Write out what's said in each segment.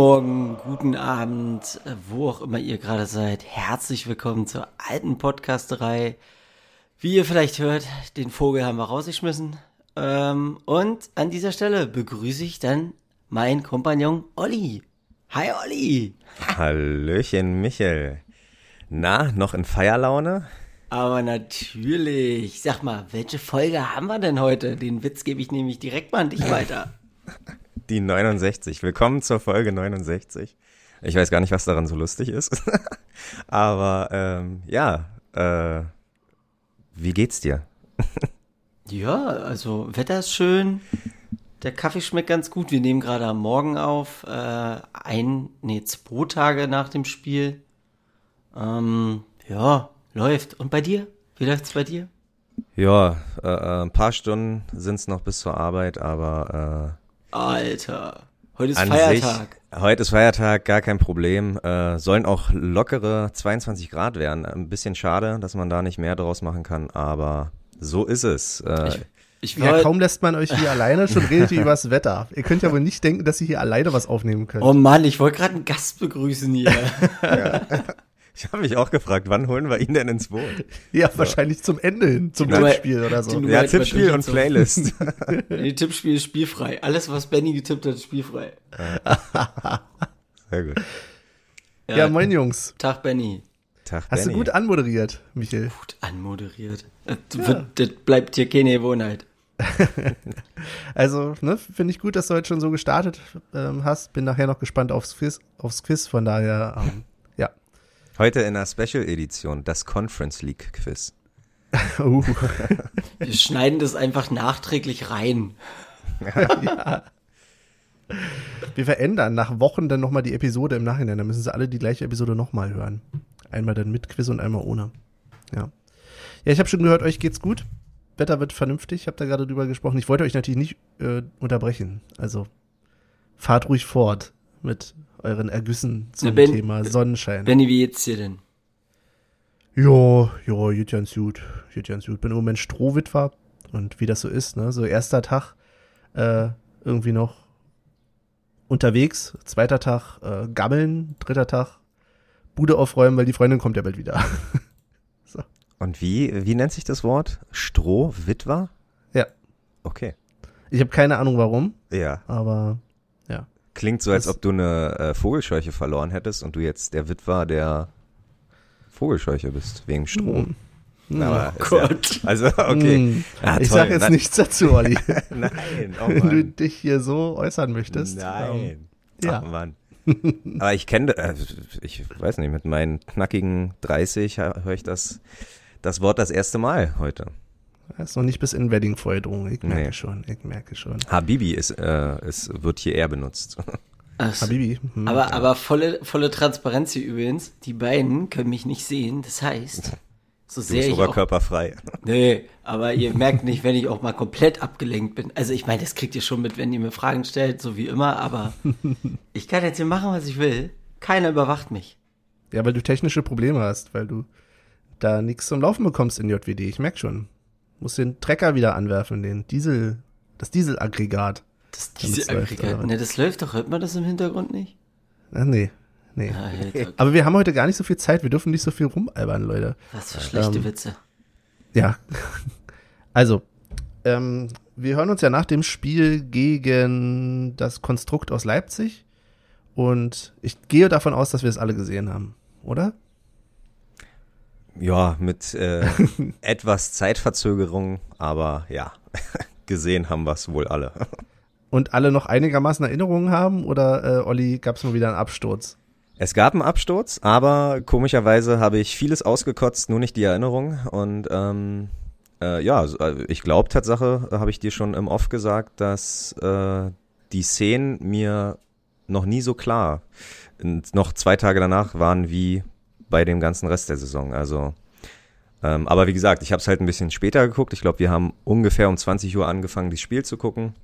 Guten Morgen, guten Abend, wo auch immer ihr gerade seid. Herzlich willkommen zur alten Podcasterei. Wie ihr vielleicht hört, den Vogel haben wir rausgeschmissen. Ähm, und an dieser Stelle begrüße ich dann meinen Kompagnon Olli. Hi Olli. Hallöchen Michel. Na, noch in Feierlaune? Aber natürlich. Sag mal, welche Folge haben wir denn heute? Den Witz gebe ich nämlich direkt mal an dich weiter. Die 69. Willkommen zur Folge 69. Ich weiß gar nicht, was daran so lustig ist. Aber ähm, ja, äh, wie geht's dir? ja, also Wetter ist schön. Der Kaffee schmeckt ganz gut. Wir nehmen gerade am Morgen auf. Äh, ein, nee, zwei Tage nach dem Spiel. Ähm, ja, läuft. Und bei dir? Wie läuft's bei dir? Ja, äh, äh ein paar Stunden sind's noch bis zur Arbeit, aber äh, Alter, heute ist Feiertag. Sich, heute ist Feiertag, gar kein Problem. Äh, sollen auch lockere 22 Grad werden. Ein bisschen schade, dass man da nicht mehr draus machen kann, aber so ist es. Äh, ich, ich ja, kaum lässt man euch hier alleine, schon redet ihr übers Wetter. Ihr könnt ja wohl nicht denken, dass ihr hier alleine was aufnehmen könnt. Oh Mann, ich wollte gerade einen Gast begrüßen hier. ja. Ich habe mich auch gefragt, wann holen wir ihn denn ins Boot? Ja, so. wahrscheinlich zum Ende hin, zum Tippspiel oder so. Ja, Tippspiel und Playlist. Die Tippspiel ist spielfrei. Alles, was Benny getippt hat, ist spielfrei. Sehr gut. Ja, ja, moin Jungs. Tag Benny. Tag Hast Benny. du gut anmoderiert, Michael? Gut anmoderiert. Das, ja. das bleibt hier keine Gewohnheit. also, ne, finde ich gut, dass du heute schon so gestartet ähm, hast. Bin nachher noch gespannt aufs Quiz, aufs Quiz von daher, ähm. Heute in der Special-Edition, das Conference League Quiz. uh. Wir schneiden das einfach nachträglich rein. ja. Wir verändern nach Wochen dann nochmal die Episode im Nachhinein. Dann müssen sie alle die gleiche Episode nochmal hören. Einmal dann mit Quiz und einmal ohne. Ja. Ja, ich habe schon gehört, euch geht's gut. Wetter wird vernünftig. Ich habe da gerade drüber gesprochen. Ich wollte euch natürlich nicht äh, unterbrechen. Also fahrt ruhig fort mit euren Ergüssen zum ja, ben, Thema Sonnenschein. Benny, wie geht's dir denn? Jo, jo, geht ganz gut. Geht ganz gut. Bin im Moment Strohwitwer. Und wie das so ist, ne? So erster Tag äh, irgendwie noch unterwegs, zweiter Tag äh, gammeln, dritter Tag Bude aufräumen, weil die Freundin kommt ja bald wieder. so. Und wie, wie nennt sich das Wort? Strohwitwer? Ja. Okay. Ich habe keine Ahnung warum. Ja. Aber. Klingt so, als ob du eine äh, Vogelscheuche verloren hättest und du jetzt der Witwer der Vogelscheuche bist, wegen Strom. Hm. Aber oh Gott. Ja, also, okay. Hm. Ja, ich sag jetzt Na, nichts dazu, Olli. Nein, oh Wenn du dich hier so äußern möchtest. Nein. Ähm, ja. Ach, Mann. Aber ich kenne, äh, ich weiß nicht, mit meinen knackigen 30 höre ich das, das Wort das erste Mal heute. Das ist noch nicht bis in Wedding vorgedrungen. Ich merke nee. schon, ich merke schon. Habibi ist, äh, ist, wird hier eher benutzt. Ach, Habibi. Hm, aber, ja. aber volle, volle Transparenz hier übrigens. Die beiden können mich nicht sehen. Das heißt, so sehr ich oberkörperfrei. Auch, nee, aber ihr merkt nicht, wenn ich auch mal komplett abgelenkt bin. Also ich meine, das kriegt ihr schon mit, wenn ihr mir Fragen stellt, so wie immer, aber ich kann jetzt hier machen, was ich will. Keiner überwacht mich. Ja, weil du technische Probleme hast, weil du da nichts zum Laufen bekommst in JWD. Ich merk schon. Muss den Trecker wieder anwerfen, den Diesel, das Dieselaggregat. Das Dieselaggregat? Ne, das läuft doch, hört man das im Hintergrund nicht? Ach nee. Nee. Alter, Aber wir haben heute gar nicht so viel Zeit. Wir dürfen nicht so viel rumalbern, Leute. Was für schlechte ähm, Witze. Ja. Also, ähm, wir hören uns ja nach dem Spiel gegen das Konstrukt aus Leipzig. Und ich gehe davon aus, dass wir es alle gesehen haben, oder? Ja, mit äh, etwas Zeitverzögerung, aber ja, gesehen haben wir es wohl alle. Und alle noch einigermaßen Erinnerungen haben? Oder, äh, Olli, gab es mal wieder einen Absturz? Es gab einen Absturz, aber komischerweise habe ich vieles ausgekotzt, nur nicht die Erinnerung. Und ähm, äh, ja, äh, ich glaube Tatsache, habe ich dir schon im Off gesagt, dass äh, die Szenen mir noch nie so klar und noch zwei Tage danach waren wie bei dem ganzen Rest der Saison. Also, ähm, aber wie gesagt, ich habe es halt ein bisschen später geguckt. Ich glaube, wir haben ungefähr um 20 Uhr angefangen, das Spiel zu gucken.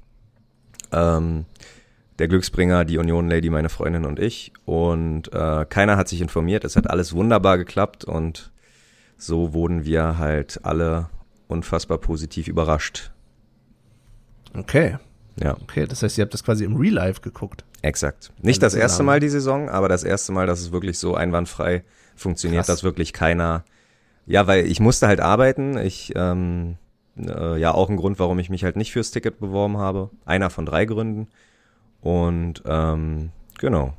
Ähm, der Glücksbringer, die Union Lady, meine Freundin und ich. Und äh, keiner hat sich informiert. Es hat alles wunderbar geklappt und so wurden wir halt alle unfassbar positiv überrascht. Okay. Ja. Okay, das heißt, ihr habt das quasi im Real Life geguckt. Exakt. Nicht das erste. Mal die Saison, aber das erste Mal, dass es wirklich so einwandfrei funktioniert, Krass. dass wirklich keiner. Ja, weil ich musste halt arbeiten. Ich, ähm, äh, ja, auch ein Grund, warum ich mich halt nicht fürs Ticket beworben habe. Einer von drei Gründen. Und ähm, genau.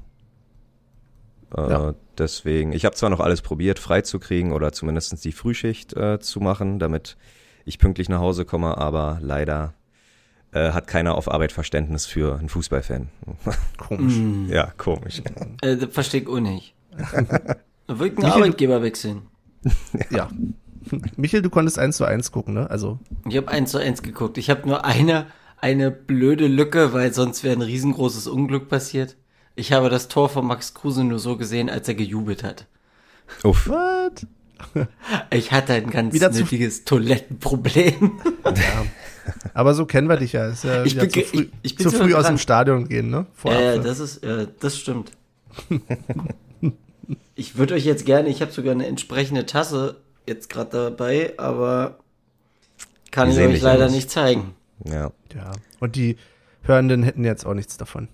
Äh, Ja. Deswegen, ich habe zwar noch alles probiert, freizukriegen oder zumindest die Frühschicht äh, zu machen, damit ich pünktlich nach Hause komme, aber leider äh, hat keiner auf Arbeit Verständnis für einen Fußballfan. Komisch. Hm. ja, komisch. Äh, das verstehe ich auch nicht. Da wird ein Michael, Arbeitgeber wechseln. Ja. Michael, du konntest eins zu eins gucken, ne? Also, Ich habe eins zu eins geguckt. Ich habe nur eine, eine blöde Lücke, weil sonst wäre ein riesengroßes Unglück passiert. Ich habe das Tor von Max Kruse nur so gesehen, als er gejubelt hat. Uff. what? Ich hatte ein ganz Wieder zu- nötiges Toilettenproblem. Ja. Aber so kennen wir dich ja. Ist ja Ich bin zu früh, ich- ich bin zu so früh aus dem Stadion gehen, ne? Vorab. Äh, das ist, äh, das stimmt. Ich würde euch jetzt gerne, ich habe sogar eine entsprechende Tasse jetzt gerade dabei, aber kann ich euch leider aus. nicht zeigen. Ja. ja. Und die Hörenden hätten jetzt auch nichts davon.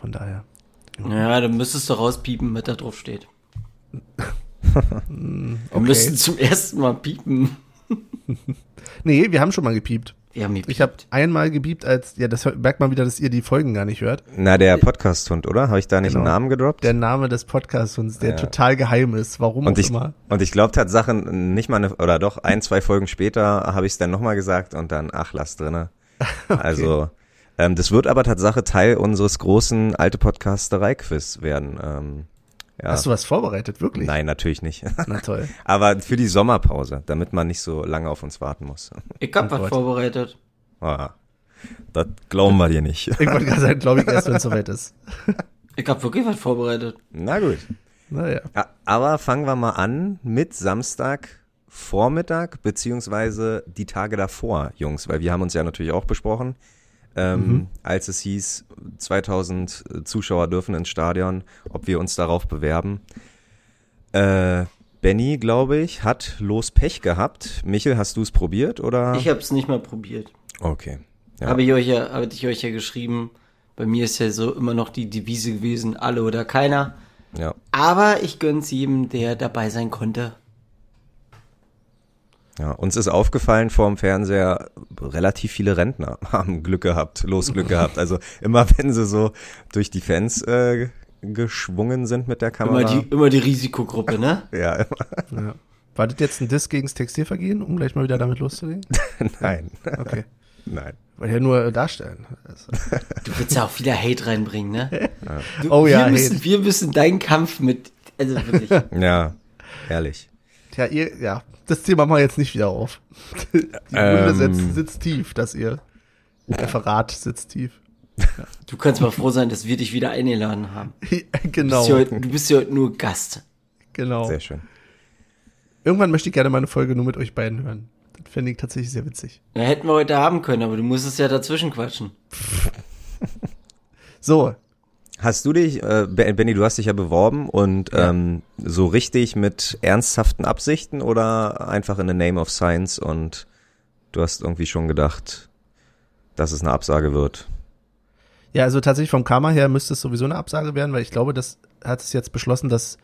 Von daher. Ja, dann müsstest du rauspiepen, was da drauf steht. Wir Okay. müssen zum ersten Mal piepen. Nee, wir haben schon mal gepiept. Wir haben Ich habe einmal gebiebt, als, ja, das merkt man wieder, dass ihr die Folgen gar nicht hört. Na, der Podcast-Hund, oder? Habe ich da nicht Genau. einen Namen gedroppt? Der Name des Podcasts, und der Ja. total geheim ist. Warum und auch ich, immer. und ich glaube Tatsache, nicht mal eine, oder doch ein, zwei Folgen später habe ich es dann nochmal gesagt und dann, ach, lass drinne. Also, ähm, das wird aber Tatsache Teil unseres großen alte Podcasterei-Quiz werden. Ähm, ja. Hast du was vorbereitet, wirklich? Nein, natürlich nicht. Na toll. aber für die Sommerpause, damit man nicht so lange auf uns warten muss. Ich hab Oh was Gott. vorbereitet. Ah, das glauben wir dir nicht. Ich wollte gerade sagen, glaube ich, erst wenn es soweit ist. Ich hab wirklich was vorbereitet. Na gut. Naja. Ja, aber fangen wir mal an mit Samstag Vormittag beziehungsweise die Tage davor, Jungs, weil wir haben uns ja natürlich auch besprochen, ähm, als es hieß, 2000 Zuschauer dürfen ins Stadion, ob wir uns darauf bewerben. Äh, Benny, glaube ich, hat los Pech gehabt. Michel, hast du es probiert oder? Ich hab's nicht mal probiert. okay. Ja. Habe ich euch ja, habe ich euch ja geschrieben. Bei mir ist ja so immer noch die Devise gewesen, alle oder keiner. ja. Aber ich gönn's jedem, der dabei sein konnte. Ja, uns ist aufgefallen vor dem Fernseher, relativ viele Rentner haben Glück gehabt, los Glück gehabt. Also immer wenn sie so durch die Fans äh, geschwungen sind mit der Kamera. Immer die, immer die Risikogruppe, ne? ja, immer. Ja. War das jetzt ein Diss gegen das Textilvergehen, um gleich mal wieder damit loszulegen? nein, Okay. nein. Wollte ja nur darstellen. Also, Du willst ja auch wieder Hate reinbringen, ne? Du, Oh ja, wir müssen, Hate. wir müssen deinen Kampf mit, also wirklich. Ja, ehrlich. Tja, ihr, ja, das Thema machen wir jetzt nicht wieder auf. Die Wunde Ähm. sitzt, sitzt tief, dass ihr, der Verrat sitzt tief. Du kannst mal froh sein, dass wir dich wieder eingeladen haben. Du genau, bist ja heute, du bist ja heute nur Gast. genau. Sehr schön. Irgendwann möchte ich gerne mal eine Folge nur mit euch beiden hören. Das fände ich tatsächlich sehr witzig. Ja, hätten wir heute haben können, aber du musstest ja dazwischen quatschen. So, Hast du dich, äh, Ben- Benny, du hast dich ja beworben und Ja. ähm, so richtig mit ernsthaften Absichten oder einfach in the name of science und du hast irgendwie schon gedacht, dass es eine Absage wird? Ja, also tatsächlich vom Karma her müsste es sowieso eine Absage werden, weil ich glaube, das hat es jetzt beschlossen, dass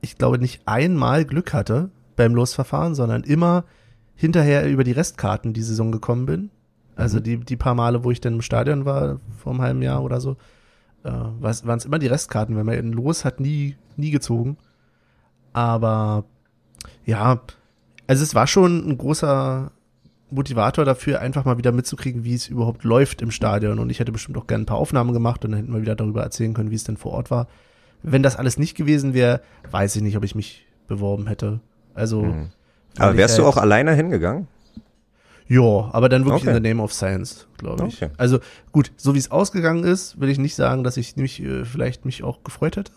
ich glaube nicht einmal Glück hatte beim Losverfahren, sondern immer hinterher über die Restkarten die Saison gekommen bin. Also die, die paar Male, wo ich dann im Stadion war, vor einem halben Jahr oder so, äh, waren es immer die Restkarten, wenn man in Los hat nie, nie gezogen. Aber ja, also es war schon ein großer Motivator dafür, einfach mal wieder mitzukriegen, wie es überhaupt läuft im Stadion. Und ich hätte bestimmt auch gerne ein paar Aufnahmen gemacht und dann hätten wir wieder darüber erzählen können, wie es denn vor Ort war. Wenn das alles nicht gewesen wäre, weiß ich nicht, ob ich mich beworben hätte. Also. Mhm. Aber wärst du halt- auch alleine hingegangen? Ja, aber dann wirklich Okay. in the name of science, glaube ich. Okay. Also gut, so wie es ausgegangen ist, will ich nicht sagen, dass ich mich äh, vielleicht mich auch gefreut hätte,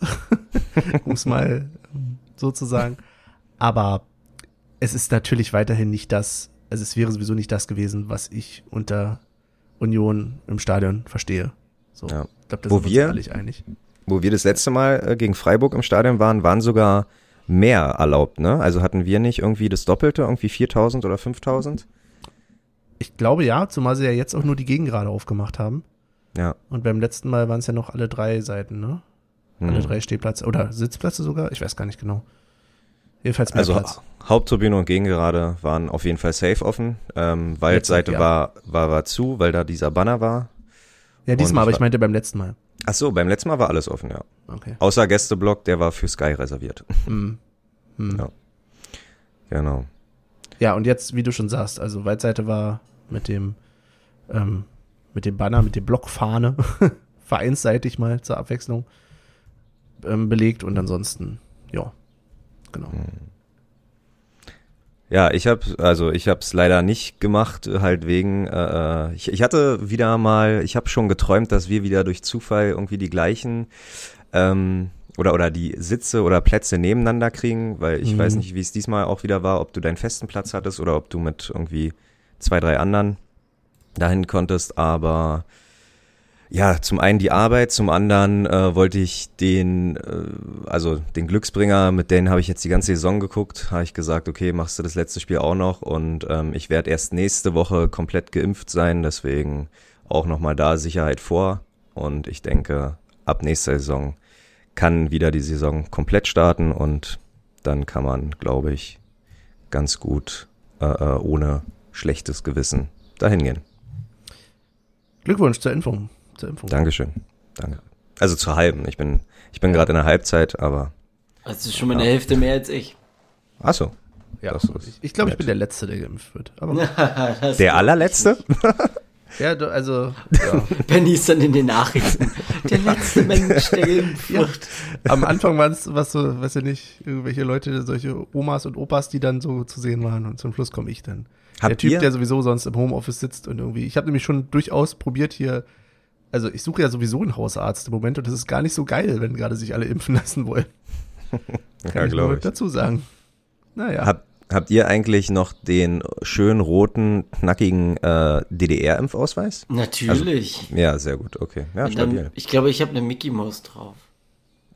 um es mal ähm, so zu sagen. Aber es ist natürlich weiterhin nicht das, also es wäre sowieso nicht das gewesen, was ich unter Union im Stadion verstehe. So, Ja. ich glaube, da Wo sind wir uns einig. Wo wir das letzte Mal äh, gegen Freiburg im Stadion waren, waren sogar mehr erlaubt, ne? Also hatten wir nicht irgendwie das Doppelte, irgendwie 4000 oder 5000? Ich glaube ja, zumal sie ja jetzt auch nur die Gegengrade aufgemacht haben. Ja. Und beim letzten Mal waren es ja noch alle drei Seiten, ne? Alle Mhm. drei Stehplätze oder Sitzplätze sogar, ich weiß gar nicht genau. Jedenfalls mehr Also Platz. Haupttribüne und Gegengerade waren auf jeden Fall safe offen. Ähm, Waldseite ja. war, war, war zu, weil da dieser Banner war. Ja, diesmal, und aber ich meinte beim letzten Mal. Ach so, beim letzten Mal war alles offen, ja. Okay. Außer Gästeblock, der war für Sky reserviert. Hm. Hm. Ja. Genau. Ja, und jetzt, wie du schon sagst, also Waldseite war mit dem, ähm, mit dem Banner, mit dem Blockfahne, vereinsseitig mal zur Abwechslung, ähm, belegt und ansonsten, ja, genau. Ja, ich habe also ich habe es leider nicht gemacht, halt wegen äh, ich, ich hatte wieder mal, ich habe schon geträumt, dass wir wieder durch Zufall irgendwie die gleichen ähm, oder oder die Sitze oder Plätze nebeneinander kriegen, weil ich Mhm. weiß nicht, wie es diesmal auch wieder war, ob du deinen festen Platz hattest oder ob du mit irgendwie zwei, drei anderen dahin konntest, aber ja, zum einen die Arbeit, zum anderen äh, wollte ich den, äh, also den Glücksbringer, mit denen habe ich jetzt die ganze Saison geguckt, habe ich gesagt, okay, machst du das letzte Spiel auch noch? Und ähm, ich werde erst nächste Woche komplett geimpft sein, deswegen auch nochmal da Sicherheit vor. Und ich denke, ab nächster Saison kann wieder die Saison komplett starten und dann kann man, glaube ich, ganz gut äh, äh, ohne schlechtes Gewissen dahin gehen. Glückwunsch zur Impfung. Zur Impfung. Dankeschön. Danke. Also zur halben. Ich bin, ich bin gerade in der Halbzeit, aber. Also schon mal eine Hälfte mehr als ich. Ach so. Ja, Das ist ich, ich glaube, ich bin der Letzte, der geimpft wird. Der allerletzte? Ja, du- also ja. ich. Penny ist dann in den Nachrichten. Der letzte Mensch, der Ja. wird. am Anfang waren es, was so, weiß ich nicht, irgendwelche Leute, solche Omas und Opas, die dann so zu sehen waren und zum Schluss komme ich dann. der Habt Typ, ihr? der sowieso sonst im Homeoffice sitzt und irgendwie, ich habe nämlich schon durchaus probiert hier, also ich suche ja sowieso einen Hausarzt im Moment und das ist gar nicht so geil, wenn gerade sich alle impfen lassen wollen. Kann ja, ich nur glaube ich. dazu sagen. Naja. Hab, habt ihr eigentlich noch den schön roten, knackigen äh, DDR-Impfausweis? Natürlich. Ja, sehr gut, okay. Ja, dann, ich glaube, ich habe eine Mickey Maus drauf.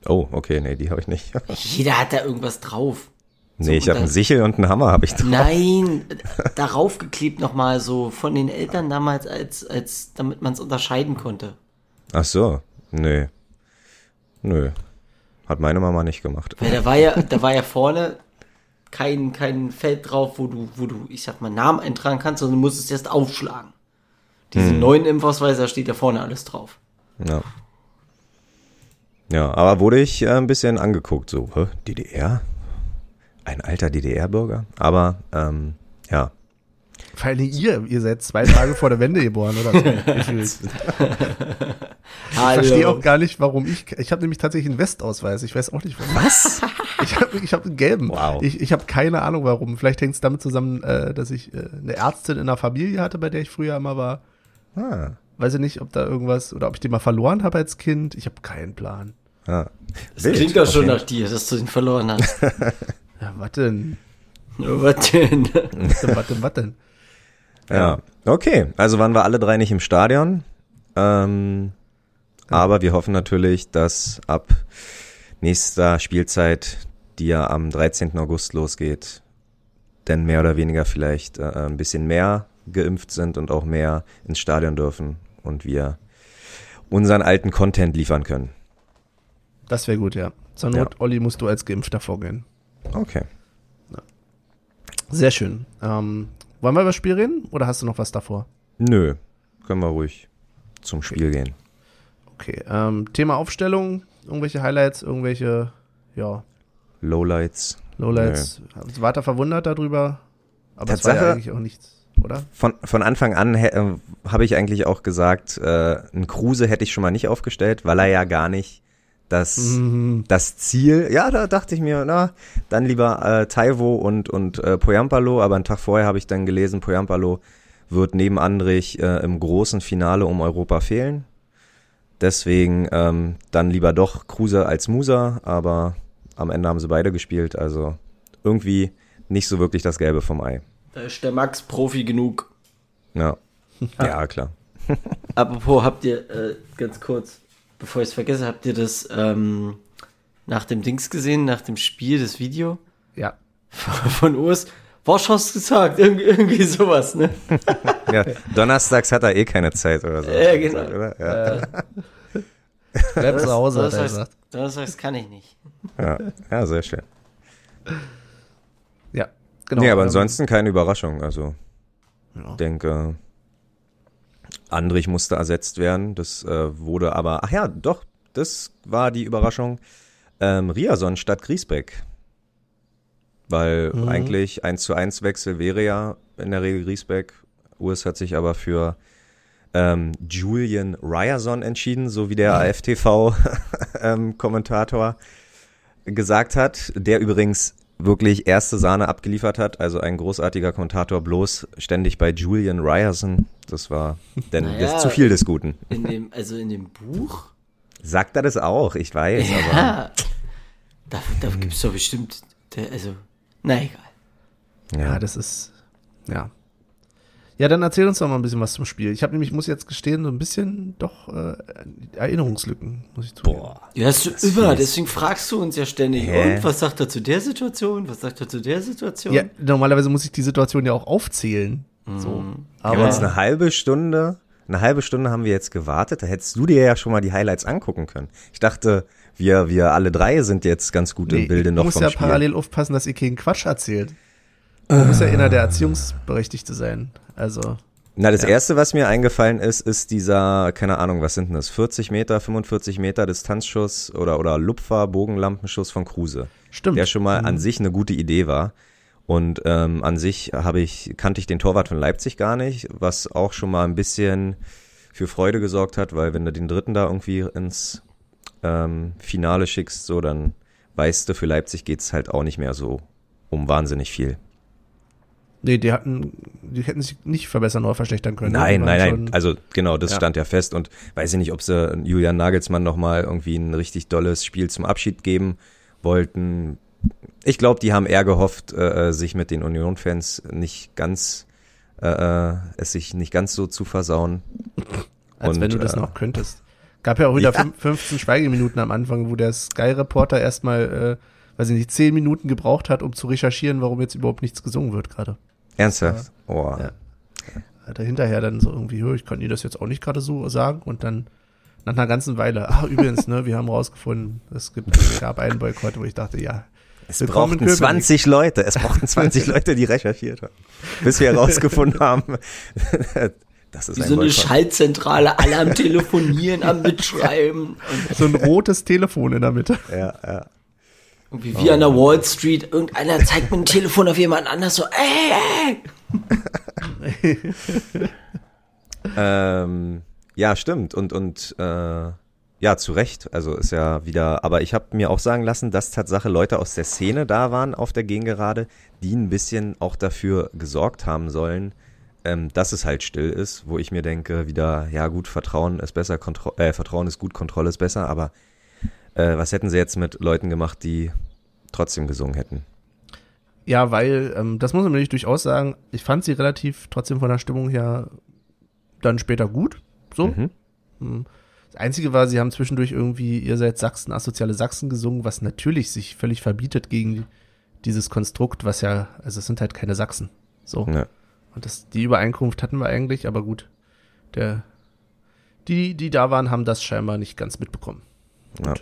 Oh, okay, nee, die habe ich nicht. Jeder hat da irgendwas drauf. nee, ich habe einen Sichel und einen Hammer habe ich drauf. Nein, darauf geklebt nochmal so von den Eltern damals, als, als damit man es unterscheiden konnte. Ach so, nee. Nö. Hat meine Mama nicht gemacht. Weil da war ja, da war ja vorne kein, kein Feld drauf, wo du, wo du, ich sag mal, Namen eintragen kannst, sondern du musst es erst aufschlagen. Diese neuen Impfausweise, da steht ja vorne alles drauf. Ja. Ja, aber wurde ich äh, ein bisschen angeguckt, so, hä, DDR? Ein alter DDR-Bürger? Aber, ähm, ja. Vor allem ihr, ihr seid zwei Tage vor der Wende geboren, oder so. Ich verstehe auch gar nicht, warum ich. Ich habe nämlich tatsächlich einen Westausweis. Ich weiß auch nicht warum. Was? Ich habe ich hab einen gelben. Wow. Ich, ich habe keine Ahnung warum. Vielleicht hängt es damit zusammen, äh, dass ich äh, eine Ärztin in der Familie hatte, bei der ich früher immer war. Ah, Weiß ich nicht, ob da irgendwas oder ob ich den mal verloren habe als Kind. Ich habe keinen Plan. ah. Das klingt doch schon okay. nach dir, dass du ihn verloren hast. Ja? Was denn? Was denn, was denn, was denn? Ja. Okay, also waren wir alle drei nicht im Stadion. Ähm, aber wir hoffen natürlich, dass ab nächster Spielzeit, die ja am 13. August losgeht, denn mehr oder weniger vielleicht äh, ein bisschen mehr geimpft sind und auch mehr ins Stadion dürfen und wir unseren alten Content liefern können. Das wäre gut, ja. Zur Not, Olli, musst du als Geimpfter vorgehen. Okay. Sehr schön. Ähm, wollen wir über das Spiel reden oder hast du noch was davor? Nö, können wir ruhig zum Spiel gehen. Okay. Ähm, Thema Aufstellung, irgendwelche Highlights, irgendwelche, ja, Lowlights. Lowlights. Wart ihr verwundert darüber? Aber es war ja Tatsache- eigentlich auch nichts, oder? Von, von Anfang an äh, habe ich eigentlich auch gesagt, äh, ein Kruse hätte ich schon mal nicht aufgestellt, weil er ja gar nicht das, Mhm. das Ziel, ja, da dachte ich mir, na, dann lieber äh, Taivo und, und äh, Poyampalo, aber einen Tag vorher habe ich dann gelesen, Poyampalo wird neben Andrich äh, im großen Finale um Europa fehlen. Deswegen ähm, dann lieber doch Kruse als Musa, aber am Ende haben sie beide gespielt, also irgendwie nicht so wirklich das Gelbe vom Ei. Da ist der Max Profi genug. Ja, ja klar. Apropos, habt ihr, äh, ganz kurz, bevor ich es vergesse, habt ihr das ähm, nach dem Dings gesehen, nach dem Spiel, das Video Ja. von Urs, Warschaus gesagt, irgendwie, irgendwie sowas, ne? Ja, donnerstags hat er eh keine Zeit oder so. Ja, genau. Oder? Ja, Bleib zu Hause, hat er Donnerstags, gesagt. Donnerstags kann ich nicht. ja, ja, sehr schön. Ja, genau. nee, aber ähm, ansonsten keine Überraschung. Also, Ja. ich denke, Andrich musste ersetzt werden. Das äh, wurde aber, ach ja, doch, das war die Überraschung. Ähm, Riason statt Griesbeck. Weil Mhm. eigentlich 1 zu 1 Wechsel wäre ja in der Regel Griesbeck. Urs hat sich aber für ähm, Julian Ryerson entschieden, so wie der AFTV-Kommentator gesagt hat, der übrigens wirklich erste Sahne abgeliefert hat, also ein großartiger Kommentator, bloß ständig bei Julian Ryerson. Das war, denn das Naja. ist zu viel des Guten. In dem, also in dem Buch? Sagt er das auch, ich weiß, aber Ja. Da, da gibt's doch bestimmt, der, also, na egal. Ja, das ist, ja. Ja, dann erzähl uns doch mal ein bisschen was zum Spiel. Ich habe nämlich, muss jetzt gestehen, so ein bisschen doch äh, Erinnerungslücken, muss ich zugeben. boah. Ja, hast du Das immer, fies. deswegen fragst du uns ja ständig. Hä? Und was sagt er zu der Situation? Was sagt er zu der Situation? Ja, normalerweise muss ich die Situation ja auch aufzählen. So. Wir haben Aber uns eine halbe Stunde, eine halbe Stunde haben wir jetzt gewartet, da hättest du dir ja schon mal die Highlights angucken können. Ich dachte, wir, wir alle drei sind jetzt ganz gut nee, im Bilde ich noch muss vom ja Spiel. parallel aufpassen, dass ihr keinen Quatsch erzählt. Du musst ja einer der Erziehungsberechtigte sein. Also, Na, das Ja. erste, was mir eingefallen ist, ist dieser, keine Ahnung, was sind denn das, 40 Meter, 45 Meter Distanzschuss oder, oder Lupfer, Bogenlampenschuss von Kruse. stimmt. Der schon mal Mhm. an sich eine gute Idee war. Und ähm, an sich habe ich, kannte ich den Torwart von Leipzig gar nicht, was auch schon mal ein bisschen für Freude gesorgt hat, weil wenn du den dritten da irgendwie ins ähm, Finale schickst, so, dann weißt du, für Leipzig geht's halt auch nicht mehr so um wahnsinnig viel. Nee, die hatten, die hätten sich nicht verbessern oder verschlechtern können. ne? Nein, nein, nein. Also genau, das Ja. stand ja fest und weiß ich nicht, ob sie Julian Nagelsmann nochmal irgendwie ein richtig dolles Spiel zum Abschied geben wollten. Ich glaube, die haben eher gehofft, äh, sich mit den Union-Fans nicht ganz, äh, äh, es sich nicht ganz so zu versauen. Als Und, wenn du das äh, noch könntest. Gab ja auch wieder Ja. fün- 15 Schweigeminuten am Anfang, wo der Sky-Reporter erstmal, äh, weiß ich nicht, 10 Minuten gebraucht hat, um zu recherchieren, warum jetzt überhaupt nichts gesungen wird gerade. Ernsthaft? Oh. Ja. Hat er hinterher dann so irgendwie, "Hö, ich kann dir das jetzt auch nicht gerade so sagen und dann nach einer ganzen Weile, ah, übrigens, ne, wir haben rausgefunden, es gibt, es gab einen Boykott, wo ich dachte, ja, Es brauchten Köpenick. 20 Leute, es brauchten 20 Leute, die recherchiert haben, bis wir herausgefunden haben, das ist Wie ein so eine Boykott. Schaltzentrale, alle am Telefonieren, am Mitschreiben. So ein rotes Telefon in der Mitte. Ja, ja. Irgendwie wie an der Wall Street, irgendeiner zeigt mit dem Telefon auf jemand anders so, ey, ey. Ähm, ja, stimmt. Und, und äh, ja, zu Recht. Also ist ja wieder, aber ich habe mir auch sagen lassen, dass Tatsache Leute aus der Szene da waren auf der Gegengerade, die ein bisschen auch dafür gesorgt haben sollen, ähm, dass es halt still ist, wo ich mir denke, wieder, ja gut, Vertrauen ist besser, Kontro äh, Vertrauen ist gut, Kontrolle ist besser, aber äh, was hätten sie jetzt mit Leuten gemacht, die trotzdem gesungen hätten? Ja, weil, ähm, das muss man nämlich durchaus sagen, ich fand sie relativ trotzdem von der Stimmung her dann später gut. So. Mhm. Hm. Das Einzige war, sie haben zwischendurch irgendwie, ihr seid Sachsen, asoziale Sachsen gesungen, was natürlich sich völlig verbietet gegen dieses Konstrukt, was ja, also es sind halt keine Sachsen. So. Ja. Und das, die Übereinkunft hatten wir eigentlich, aber gut. Der, die, die da waren, haben das scheinbar nicht ganz mitbekommen. Ja.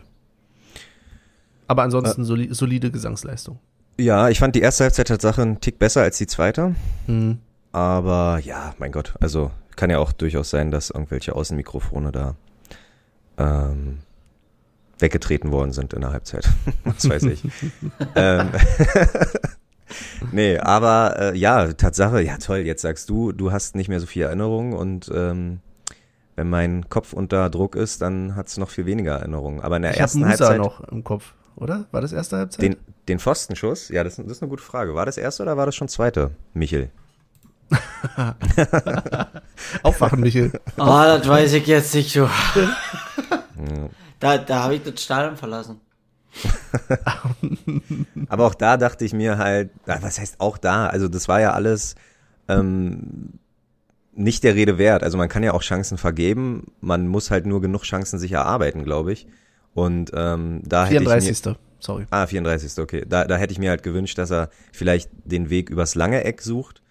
Aber ansonsten soli solide Gesangsleistung. ja, ich fand die erste Halbzeit Tatsache einen Tick besser als die zweite. Hm. Aber ja, mein Gott, also kann ja auch durchaus sein, dass irgendwelche Außenmikrofone da ähm, weggetreten worden sind in der Halbzeit. Was weiß ich. ähm, nee, aber äh, ja, Tatsache, ja toll, jetzt sagst du, du hast nicht mehr so viel Erinnerung und ähm, wenn mein Kopf unter Druck ist, dann hat es noch viel weniger Erinnerungen. Aber in der Ich ersten Musa Halbzeit noch im Kopf, oder? War das erste Halbzeit? den, den Pfostenschuss, ja, das, das ist eine gute Frage. War das erste oder war das schon zweite, Michel? Aufwachen, Michel. Oh, das weiß ich jetzt nicht, du. Da, da habe ich das Stadion verlassen. Aber auch da dachte ich mir halt, was heißt auch da? Also das war ja alles ähm, nicht der Rede wert. Also man kann ja auch Chancen vergeben, man muss halt nur genug Chancen sich erarbeiten, glaube ich. Und ähm, da hätte ich mir, 34. sorry. Ah, 34. Okay. Da, da hätte ich mir halt gewünscht, dass er vielleicht den Weg übers lange Eck sucht.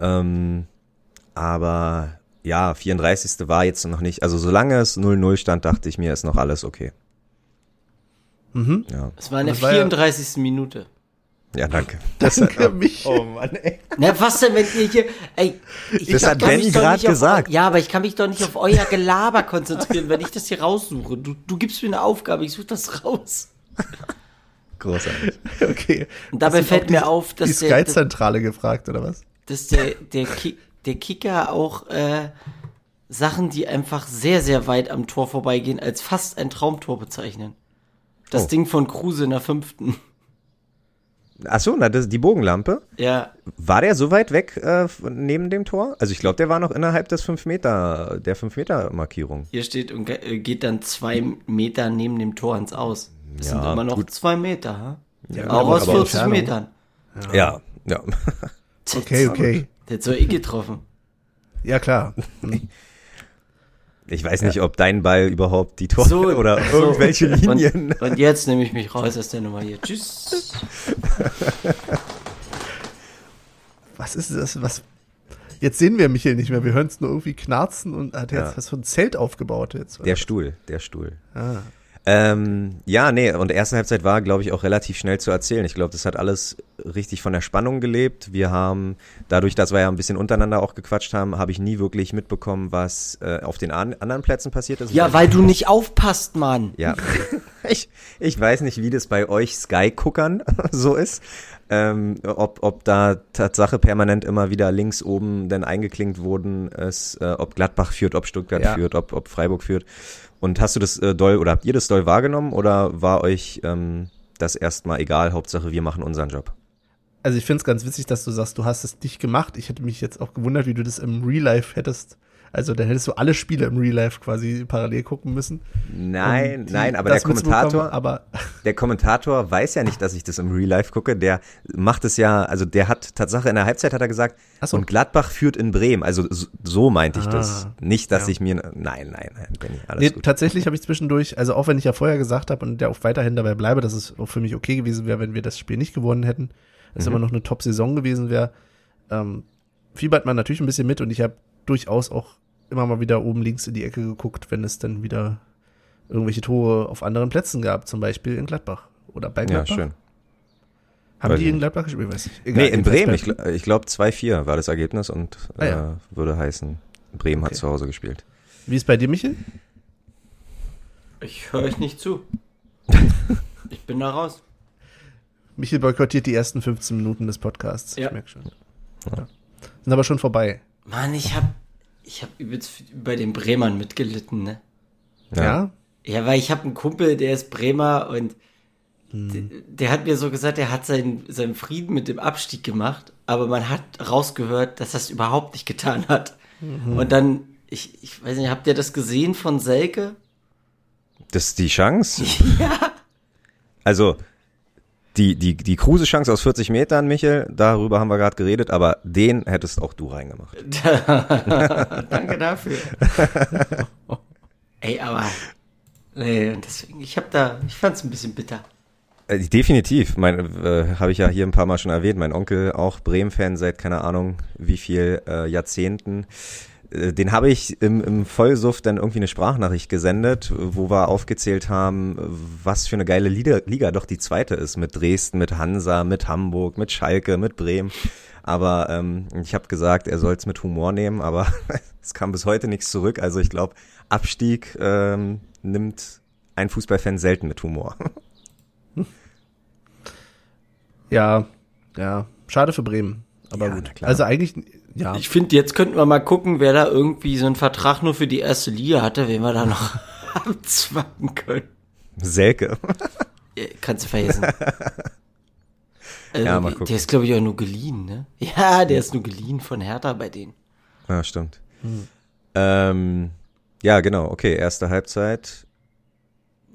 Ähm, aber ja, 34. war jetzt noch nicht. Also solange es 0-0 stand, dachte ich mir, ist noch alles okay. Mhm. Ja, Es war in der Das war ja- 34. Minute. Ja danke. Danke, mich. Oh Mann, ey. Na, was denn, wenn ihr hier, ey, ich Das hat kann Benny mich doch grad nicht auf- gesagt. Ja, aber ich kann mich doch nicht auf euer Gelaber konzentrieren, wenn ich das hier raussuche. Du, du gibst mir eine Aufgabe, ich suche das raus. Großartig. Okay. Und dabei fällt auch mir die, auf, dass die der, Sky-Zentrale gefragt, oder was? dass der, der, Ki der Kicker auch äh, Sachen, die einfach sehr, sehr weit am Tor vorbeigehen, als fast ein Traumtor bezeichnen. Das Oh. Ding von Kruse in der fünften. Ach so, na, das, die Bogenlampe. Ja, War der so weit weg äh, neben dem Tor? Also ich glaube, der war noch innerhalb des 5 Meter, der 5 Meter Markierung. hier steht und äh, geht dann zwei Meter neben dem Tor ins Aus. Das Ja, sind immer noch gut. zwei Meter, ha? Ja, Auch aus aber 40 Entfernung. Metern. Ja, ja. Okay, okay. Der hat so eh getroffen. Ja, klar. Ich weiß nicht, ob dein Ball überhaupt die Tor So, oder so. irgendwelche Linien. Und, und jetzt nehme ich mich raus aus der Nummer hier. Tschüss. Was ist das? Was? Jetzt sehen wir Michael nicht mehr. Wir hören es nur irgendwie knarzen und hat Ja. jetzt hast du ein Zelt aufgebaut jetzt. oder Der was? Stuhl, der Stuhl. Ah. Ähm, ja, nee, und erste Halbzeit war, glaube ich, auch relativ schnell zu erzählen. Ich glaube, das hat alles richtig von der Spannung gelebt. Wir haben, dadurch, dass wir ja ein bisschen untereinander auch gequatscht haben, habe ich nie wirklich mitbekommen, was äh, auf den an anderen Plätzen passiert ist. Ja, weil du nicht aufpasst, Mann. Ja, ich, ich weiß nicht, wie das bei euch Sky-Guckern so ist. Ähm, ob, ob da Tatsache permanent immer wieder links oben denn eingeklinkt wurden, ist, äh, ob Gladbach führt, ob Stuttgart Ja. führt, ob, ob Freiburg führt. Und hast du das äh, doll oder habt ihr das doll wahrgenommen oder war euch ähm, das erstmal egal? Hauptsache, wir machen unseren Job. Also ich finde es ganz witzig, dass du sagst, du hast es nicht gemacht. Ich hätte mich jetzt auch gewundert, wie du das im Real Life hättest. Also dann hättest du alle Spiele im Real Life quasi parallel gucken müssen. Nein, die- nein, aber der Kommentator, Aber der Kommentator weiß ja nicht, dass ich das im Real Life gucke. Der macht es ja, also der hat Tatsache in der Halbzeit hat er gesagt, Ach so. und Gladbach führt in Bremen. Also so, so meinte ich Ah, das. Nicht, dass ja. ich mir, nein, nein, nein, Benny, alles nee, gut. tatsächlich habe ich zwischendurch, also auch wenn ich ja vorher gesagt habe und der auch weiterhin dabei bleibe, dass es auch für mich okay gewesen wäre, wenn wir das Spiel nicht gewonnen hätten, dass Mhm. immer noch eine Top-Saison gewesen wäre, ähm, fiebert man natürlich ein bisschen mit und ich habe durchaus auch immer mal wieder oben links in die Ecke geguckt, wenn es dann wieder irgendwelche Tore auf anderen Plätzen gab, zum Beispiel in Gladbach oder bei Ja, Gladbach. schön. Haben Weiß die in. Gladbach gespielt? Weiß ich. Nee, in Bremen. Ich, ich glaube 2-4 war das Ergebnis und Ah, ja. äh, würde heißen, Bremen hat Okay. zu Hause gespielt. Wie ist bei dir, Michel? Ich höre euch nicht zu. Ich bin da raus. Michel boykottiert die ersten 15 Minuten des Podcasts. Ja. Ich merke schon. Ja. Sind aber schon vorbei. Mann, ich hab, ich hab übelst bei den Bremern mitgelitten, ne? Ja? Ja, weil ich habe einen Kumpel, der ist Bremer und der, der hat mir so gesagt, er hat seinen, seinen Frieden mit dem Abstieg gemacht, aber man hat rausgehört, dass das überhaupt nicht getan hat. Und dann, ich, ich weiß nicht, habt ihr das gesehen von Selke? Das ist die Chance. Also, die, die, die Kruse-Chance aus 40 Metern, Michel, darüber haben wir gerade geredet, aber den hättest auch du reingemacht. Danke dafür. Ey, aber, nee, deswegen, ich hab da, ich fand's ein bisschen bitter. Äh, definitiv, mein, äh, habe ich ja hier ein paar Mal schon erwähnt, mein Onkel auch Bremen-Fan seit keine Ahnung wie viel äh, Jahrzehnten. Äh, Den habe ich im, im Vollsuff dann irgendwie eine Sprachnachricht gesendet, wo wir aufgezählt haben, was für eine geile Liga, Liga doch die zweite ist, mit Dresden, mit Hansa, mit Hamburg, mit Schalke, mit Bremen. Aber ähm, ich habe gesagt, er soll es mit Humor nehmen, aber es kam bis heute nichts zurück. Also ich glaube, Abstieg ähm, nimmt ein Fußballfan selten mit Humor. Ja, ja. Schade für Bremen. Aber Ja, gut. Also eigentlich, ja. Ich finde, jetzt könnten wir mal gucken, wer da irgendwie so einen Vertrag nur für die erste Liga hatte, wen wir da noch abzwacken können. Selke. Kannst du vergessen. Also, Ja, mal gucken. Der ist, glaube ich, auch nur geliehen, ne? Ja, der ist nur geliehen von Hertha bei denen. Ja, stimmt. Ähm, ja, genau. Okay, erste Halbzeit.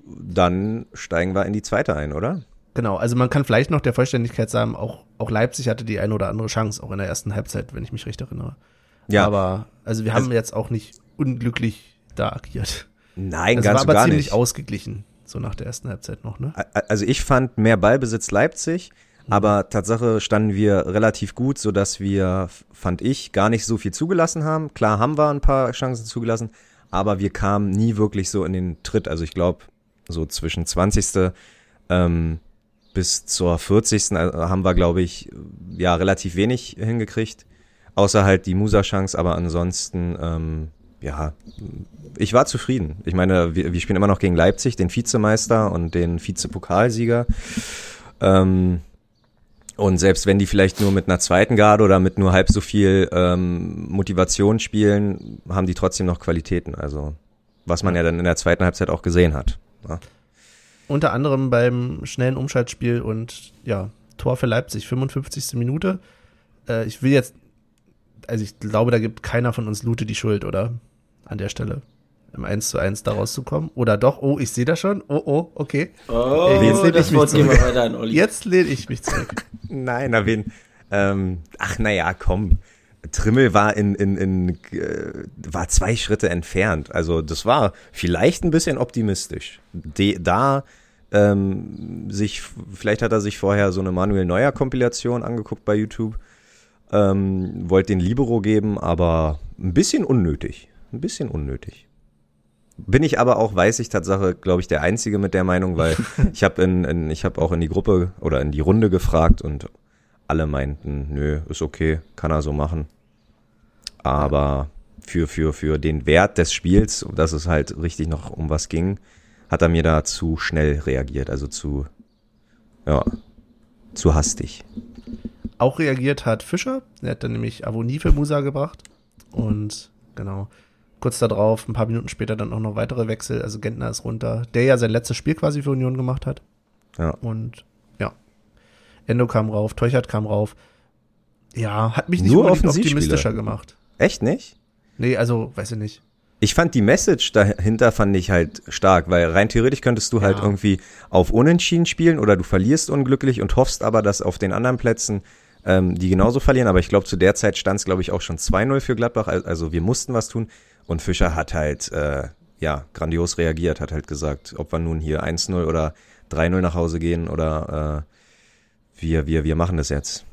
Dann steigen wir in die zweite ein, oder? Genau, also man kann vielleicht noch der Vollständigkeit sagen, auch, auch Leipzig hatte die eine oder andere Chance, auch in der ersten Halbzeit, wenn ich mich recht erinnere. Ja. Aber, also wir haben Also- jetzt auch nicht unglücklich da agiert. Nein, Also ganz war aber gar ziemlich nicht. ausgeglichen. so nach der ersten Halbzeit noch, ne? Also ich fand mehr Ballbesitz Leipzig, aber Tatsache standen wir relativ gut, so dass wir, fand ich, gar nicht so viel zugelassen haben. Klar haben wir ein paar Chancen zugelassen, aber wir kamen nie wirklich so in den Tritt. Also ich glaube, so zwischen 20. Ähm, bis zur 40. äh, haben wir, glaube ich, ja, relativ wenig hingekriegt. Außer halt die Musa-Chance, aber ansonsten, ähm, ja, ich war zufrieden. Ich meine, wir, wir spielen immer noch gegen Leipzig, den Vizemeister und den Vizepokalsieger. Ähm, und selbst wenn die vielleicht nur mit einer zweiten Garde oder mit nur halb so viel ähm, Motivation spielen, haben die trotzdem noch Qualitäten. Also, was man ja dann in der zweiten Halbzeit auch gesehen hat. Ja. Unter anderem beim schnellen Umschaltspiel und ja, Tor für Leipzig, 55. Minute. Äh, ich will jetzt, also ich glaube, da gibt keiner von uns Lute die Schuld, oder? An der Stelle. Im 1 zu 1 da rauszukommen. Oder doch, oh, ich sehe das schon. Oh, oh, okay. Oh, Ey, jetzt lehne ich mich zurück. weiter an Olli. Jetzt lehne ich mich zurück. Nein, na wen? Ähm, ach naja, komm. Trimmel war in, in, in äh, war zwei Schritte entfernt. Also das war vielleicht ein bisschen optimistisch. De, da ähm, sich, vielleicht hat er sich vorher so eine Manuel Neuer Kompilation angeguckt bei YouTube. Ähm, wollte den Libero geben, aber ein bisschen unnötig. Ein bisschen unnötig. Bin ich aber auch, weiß ich Tatsache, glaube ich, der Einzige mit der Meinung, weil ich habe in, in, ich habe auch in die Gruppe oder in die Runde gefragt und alle meinten, nö, ist okay, kann er so machen. Aber für, für, für den Wert des Spiels, dass es halt richtig noch um was ging, hat er mir da zu schnell reagiert, also zu, ja, zu hastig. Auch reagiert hat Fischer. Er hat dann nämlich Avonie für Musa gebracht. Und genau, kurz darauf, ein paar Minuten später dann auch noch weitere Wechsel. Also Gentner ist runter, der ja sein letztes Spiel quasi für Union gemacht hat. Ja. Und Endo kam rauf, Teuchert kam rauf. Ja, hat mich nicht Nur optimistischer gemacht. Echt nicht? Nee, also, weiß ich nicht. Ich fand die Message dahinter fand ich halt stark, weil rein theoretisch könntest du halt Ja. irgendwie auf Unentschieden spielen oder du verlierst unglücklich und hoffst aber, dass auf den anderen Plätzen ähm, die genauso verlieren. Aber ich glaube, zu der Zeit stand es, glaube ich, auch schon 2-0 für Gladbach. Al- Also wir mussten was tun. Und Fischer hat halt, äh, ja, grandios reagiert, hat halt gesagt, ob wir nun hier 1-0 oder 3-0 nach Hause gehen oder äh, wir, wir, wir machen das jetzt.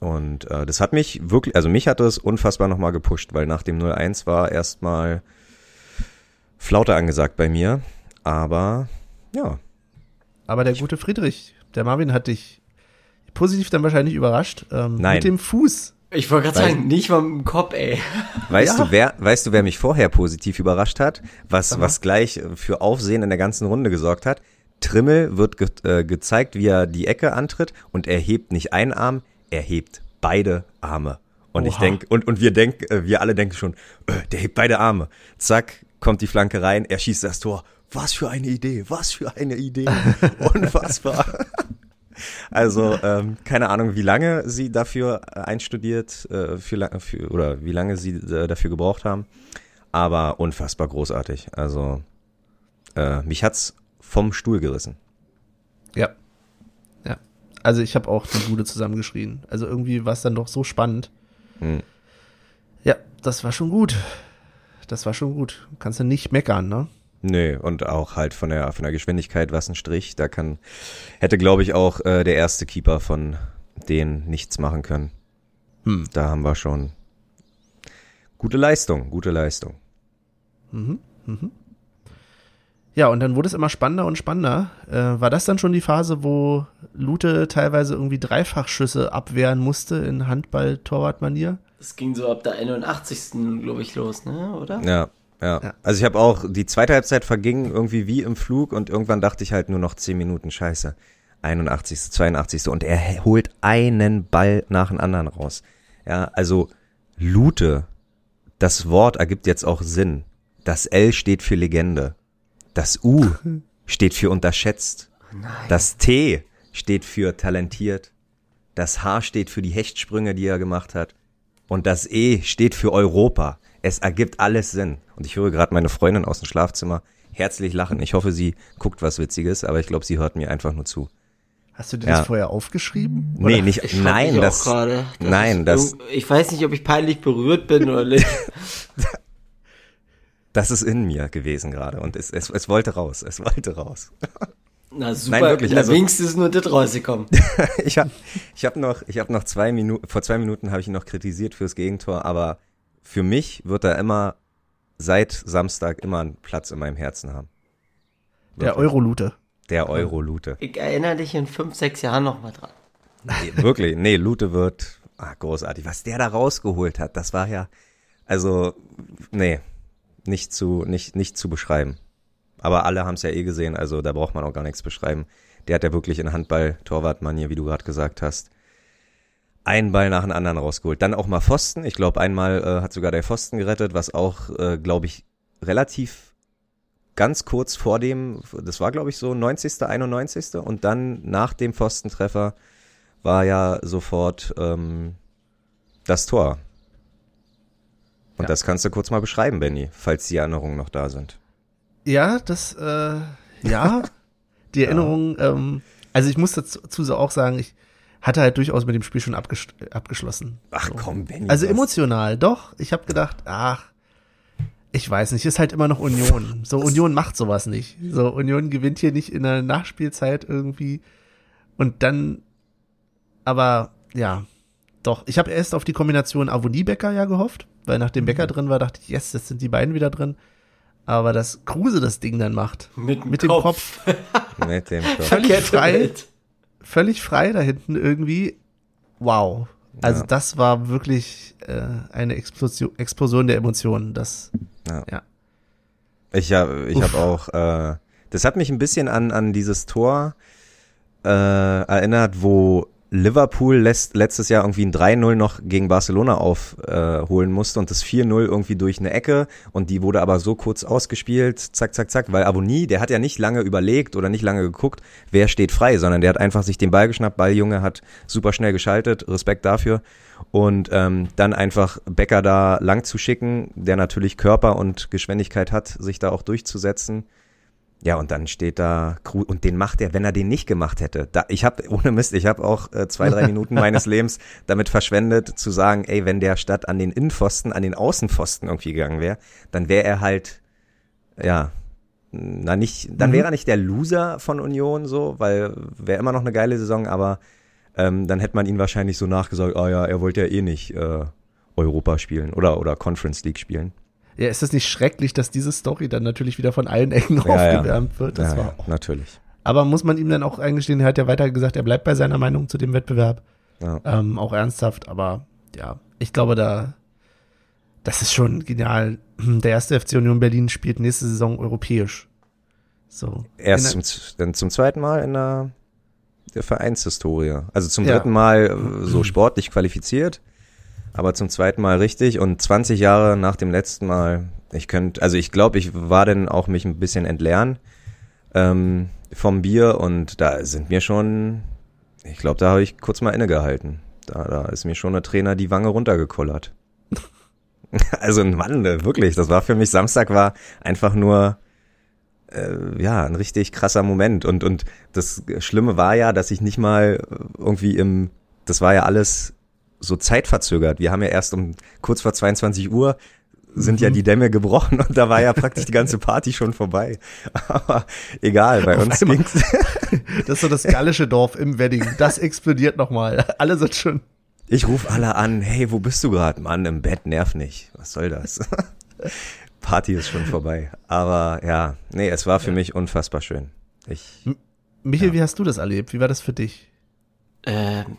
Und äh, das hat mich wirklich, also mich hat das unfassbar nochmal gepusht, weil nach dem 0-1 war erstmal Flaute angesagt bei mir. Aber ja, Aber der gute Friedrich, der Marvin hat dich positiv dann wahrscheinlich überrascht. Ähm, Nein. Mit dem Fuß. Ich wollte gerade sagen, nicht mal mit dem Kopf, ey. weißt Ja. du, wer, weißt du, wer mich vorher positiv überrascht hat, was, was gleich für Aufsehen in der ganzen Runde gesorgt hat? Trimmel wird ge äh, gezeigt, wie er die Ecke antritt und er hebt nicht einen Arm, er hebt beide Arme. Und ich Oha. denk, und, und wir denken, äh, wir alle denken schon, äh, der hebt beide Arme. Zack, kommt die Flanke rein, er schießt das Tor. Was für eine Idee, was für eine Idee. Unfassbar. Also, ähm, keine Ahnung, wie lange sie dafür äh, einstudiert, äh, für, für, oder wie lange sie äh, dafür gebraucht haben. Aber unfassbar großartig. Also, äh, mich hat's vom Stuhl gerissen. Ja. Ja. Also ich habe auch die Bude zusammengeschrien. Also irgendwie war es dann doch so spannend. Hm. Ja, das war schon gut. Das war schon gut. Kannst du nicht meckern, ne? Nö, und auch halt von der, von der Geschwindigkeit was ein Strich. Da kann, hätte, glaube ich, auch äh, der erste Keeper von denen nichts machen können. Hm. Da haben wir schon gute Leistung, gute Leistung. Mhm. Mhm. Ja, und dann wurde es immer spannender und spannender. Äh, war das dann schon die Phase, wo Lute teilweise irgendwie Dreifachschüsse abwehren musste in Handball-Torwart-Manier? Das ging so ab der 81. glaube ich, los, ne? Oder? Ja, ja. Ja. Also ich habe auch, die zweite Halbzeit verging irgendwie wie im Flug und irgendwann dachte ich halt nur noch 10 Minuten, scheiße. 81., 82. Und er holt einen Ball nach dem anderen raus. Ja, also Lute, das Wort ergibt jetzt auch Sinn. Das L steht für Legende. Das U steht für unterschätzt. Nein. Das T steht für talentiert. Das H steht für die Hechtsprünge, die er gemacht hat. Und das E steht für Europa. Es ergibt alles Sinn. Und ich höre gerade meine Freundin aus dem Schlafzimmer herzlich lachen. Ich hoffe, sie guckt was Witziges, aber ich glaube, sie hört mir einfach nur zu. Hast du dir Ja. das vorher aufgeschrieben? Nee, Oder? nicht, Ich frag nein, das, gerade, dass nein, ich das, Ich weiß nicht, ob ich peinlich berührt bin oder nicht. Das ist in mir gewesen gerade und es, es, es wollte raus, es wollte raus. Na super, Nein, wirklich, also- wenigstens ist nur das rausgekommen. ich habe ich hab noch, ich hab noch zwei Minuten, vor zwei Minuten habe ich ihn noch kritisiert fürs Gegentor, aber für mich wird er immer seit Samstag immer einen Platz in meinem Herzen haben. Der Euro-Lute. Der Euro-Lute. Ich erinnere dich in fünf, sechs Jahren noch mal dran. Nee, wirklich, nee, Lute wird ah, großartig. Was der da rausgeholt hat, das war ja, also, nee, nicht zu, nicht, nicht zu beschreiben. Aber alle haben es ja eh gesehen, also da braucht man auch gar nichts beschreiben. Der hat ja wirklich in Handball-Torwart-Manier, wie du gerade gesagt hast, einen Ball nach dem anderen rausgeholt. Dann auch mal Pfosten. Ich glaube, einmal äh, hat sogar der Pfosten gerettet, was auch, äh, glaube ich, relativ ganz kurz vor dem, das war, glaube ich, so 90., 91. Und dann nach dem Pfostentreffer war ja sofort ähm, das Tor. Und Ja. das kannst du kurz mal beschreiben, Benny, falls die Erinnerungen noch da sind. Ja, das, äh, ja, die Erinnerung, ähm, also ich muss dazu so auch sagen, ich hatte halt durchaus mit dem Spiel schon abges abgeschlossen. Ach So. komm, Benny. Also emotional, doch. Ich habe gedacht, ach, ich weiß nicht, ist halt immer noch Union. So, Union macht sowas nicht. So, Union gewinnt hier nicht in der Nachspielzeit irgendwie. Und dann, aber ja, doch. Ich habe erst auf die Kombination Avonie-Becker ja gehofft, weil nachdem Becker drin war, dachte ich, yes, jetzt sind die beiden wieder drin. Aber dass Kruse das Ding dann macht, Mit dem mit dem Kopf, Mit dem Kopf. völlig frei, völlig frei da hinten irgendwie. Wow. Also Ja. das war wirklich äh, eine Explosion, Explosion der Emotionen. Das Ja. Ja. Ich habe ich hab auch, äh, das hat mich ein bisschen an, an dieses Tor äh, erinnert, wo Liverpool lässt, letztes Jahr irgendwie ein 3-0 noch gegen Barcelona aufholen äh, musste und das 4-0 irgendwie durch eine Ecke und die wurde aber so kurz ausgespielt, zack, zack, zack, weil Aboni, der hat ja nicht lange überlegt oder nicht lange geguckt, wer steht frei, sondern der hat einfach sich den Ball geschnappt, Balljunge hat super schnell geschaltet, Respekt dafür und ähm, dann einfach Becker da lang zu schicken, der natürlich Körper und Geschwindigkeit hat, sich da auch durchzusetzen. Ja, und dann steht da und den macht er, wenn er den nicht gemacht hätte. Da, ich habe ohne Mist, ich habe auch äh, zwei, drei Minuten meines Lebens damit verschwendet, zu sagen, ey, wenn der statt an den Innenpfosten, an den Außenpfosten irgendwie gegangen wäre, dann wäre er halt, ja, na nicht, dann Mhm. wäre er nicht der Loser von Union so, weil wäre immer noch eine geile Saison, aber ähm, dann hätte man ihn wahrscheinlich so nachgesagt, ah ja, er wollte ja eh nicht äh, Europa spielen oder oder Conference League spielen. Ja, ist das nicht schrecklich, dass diese Story dann natürlich wieder von allen Ecken Ja, ja. aufgewärmt wird? Das ja, war ja, auch. natürlich. Aber muss man ihm dann auch eingestehen, er hat ja weiter gesagt, er bleibt bei seiner Meinung zu dem Wettbewerb. Ja. Ähm, auch ernsthaft, aber ja, ich glaube, da, das ist schon genial. Der erste FC Union Berlin spielt nächste Saison europäisch. So. Erst zum, dann zum zweiten Mal in der, der Vereinshistorie. Also zum Ja. dritten Mal äh, so sportlich qualifiziert, aber zum zweiten Mal richtig und 20 Jahre nach dem letzten Mal. Ich könnte, also ich glaube, ich war dann auch mich ein bisschen entleeren ähm, vom Bier und da sind mir schon, ich glaube, da habe ich kurz mal innegehalten. Da, da ist mir schon der Trainer die Wange runtergekullert. also ein Mann, äh, wirklich, das war für mich, Samstag war einfach nur äh, ja, ein richtig krasser Moment. Und, und das Schlimme war ja, dass ich nicht mal irgendwie im, das war ja alles so zeitverzögert. Wir haben ja erst um kurz vor 22 Uhr sind ja die Dämme gebrochen und da war ja praktisch die ganze Party schon vorbei. Aber egal, bei Auf uns einmal. ging's. Das ist so das gallische Dorf im Wedding. Das explodiert nochmal. Alle sind schon. Ich rufe alle an, hey, wo bist du gerade? Mann, im Bett, nerv nicht. Was soll das? Party ist schon vorbei. Aber ja, nee, es war für mich unfassbar schön. Ich, Michael, Ja. wie hast du das erlebt? Wie war das für dich? Ähm,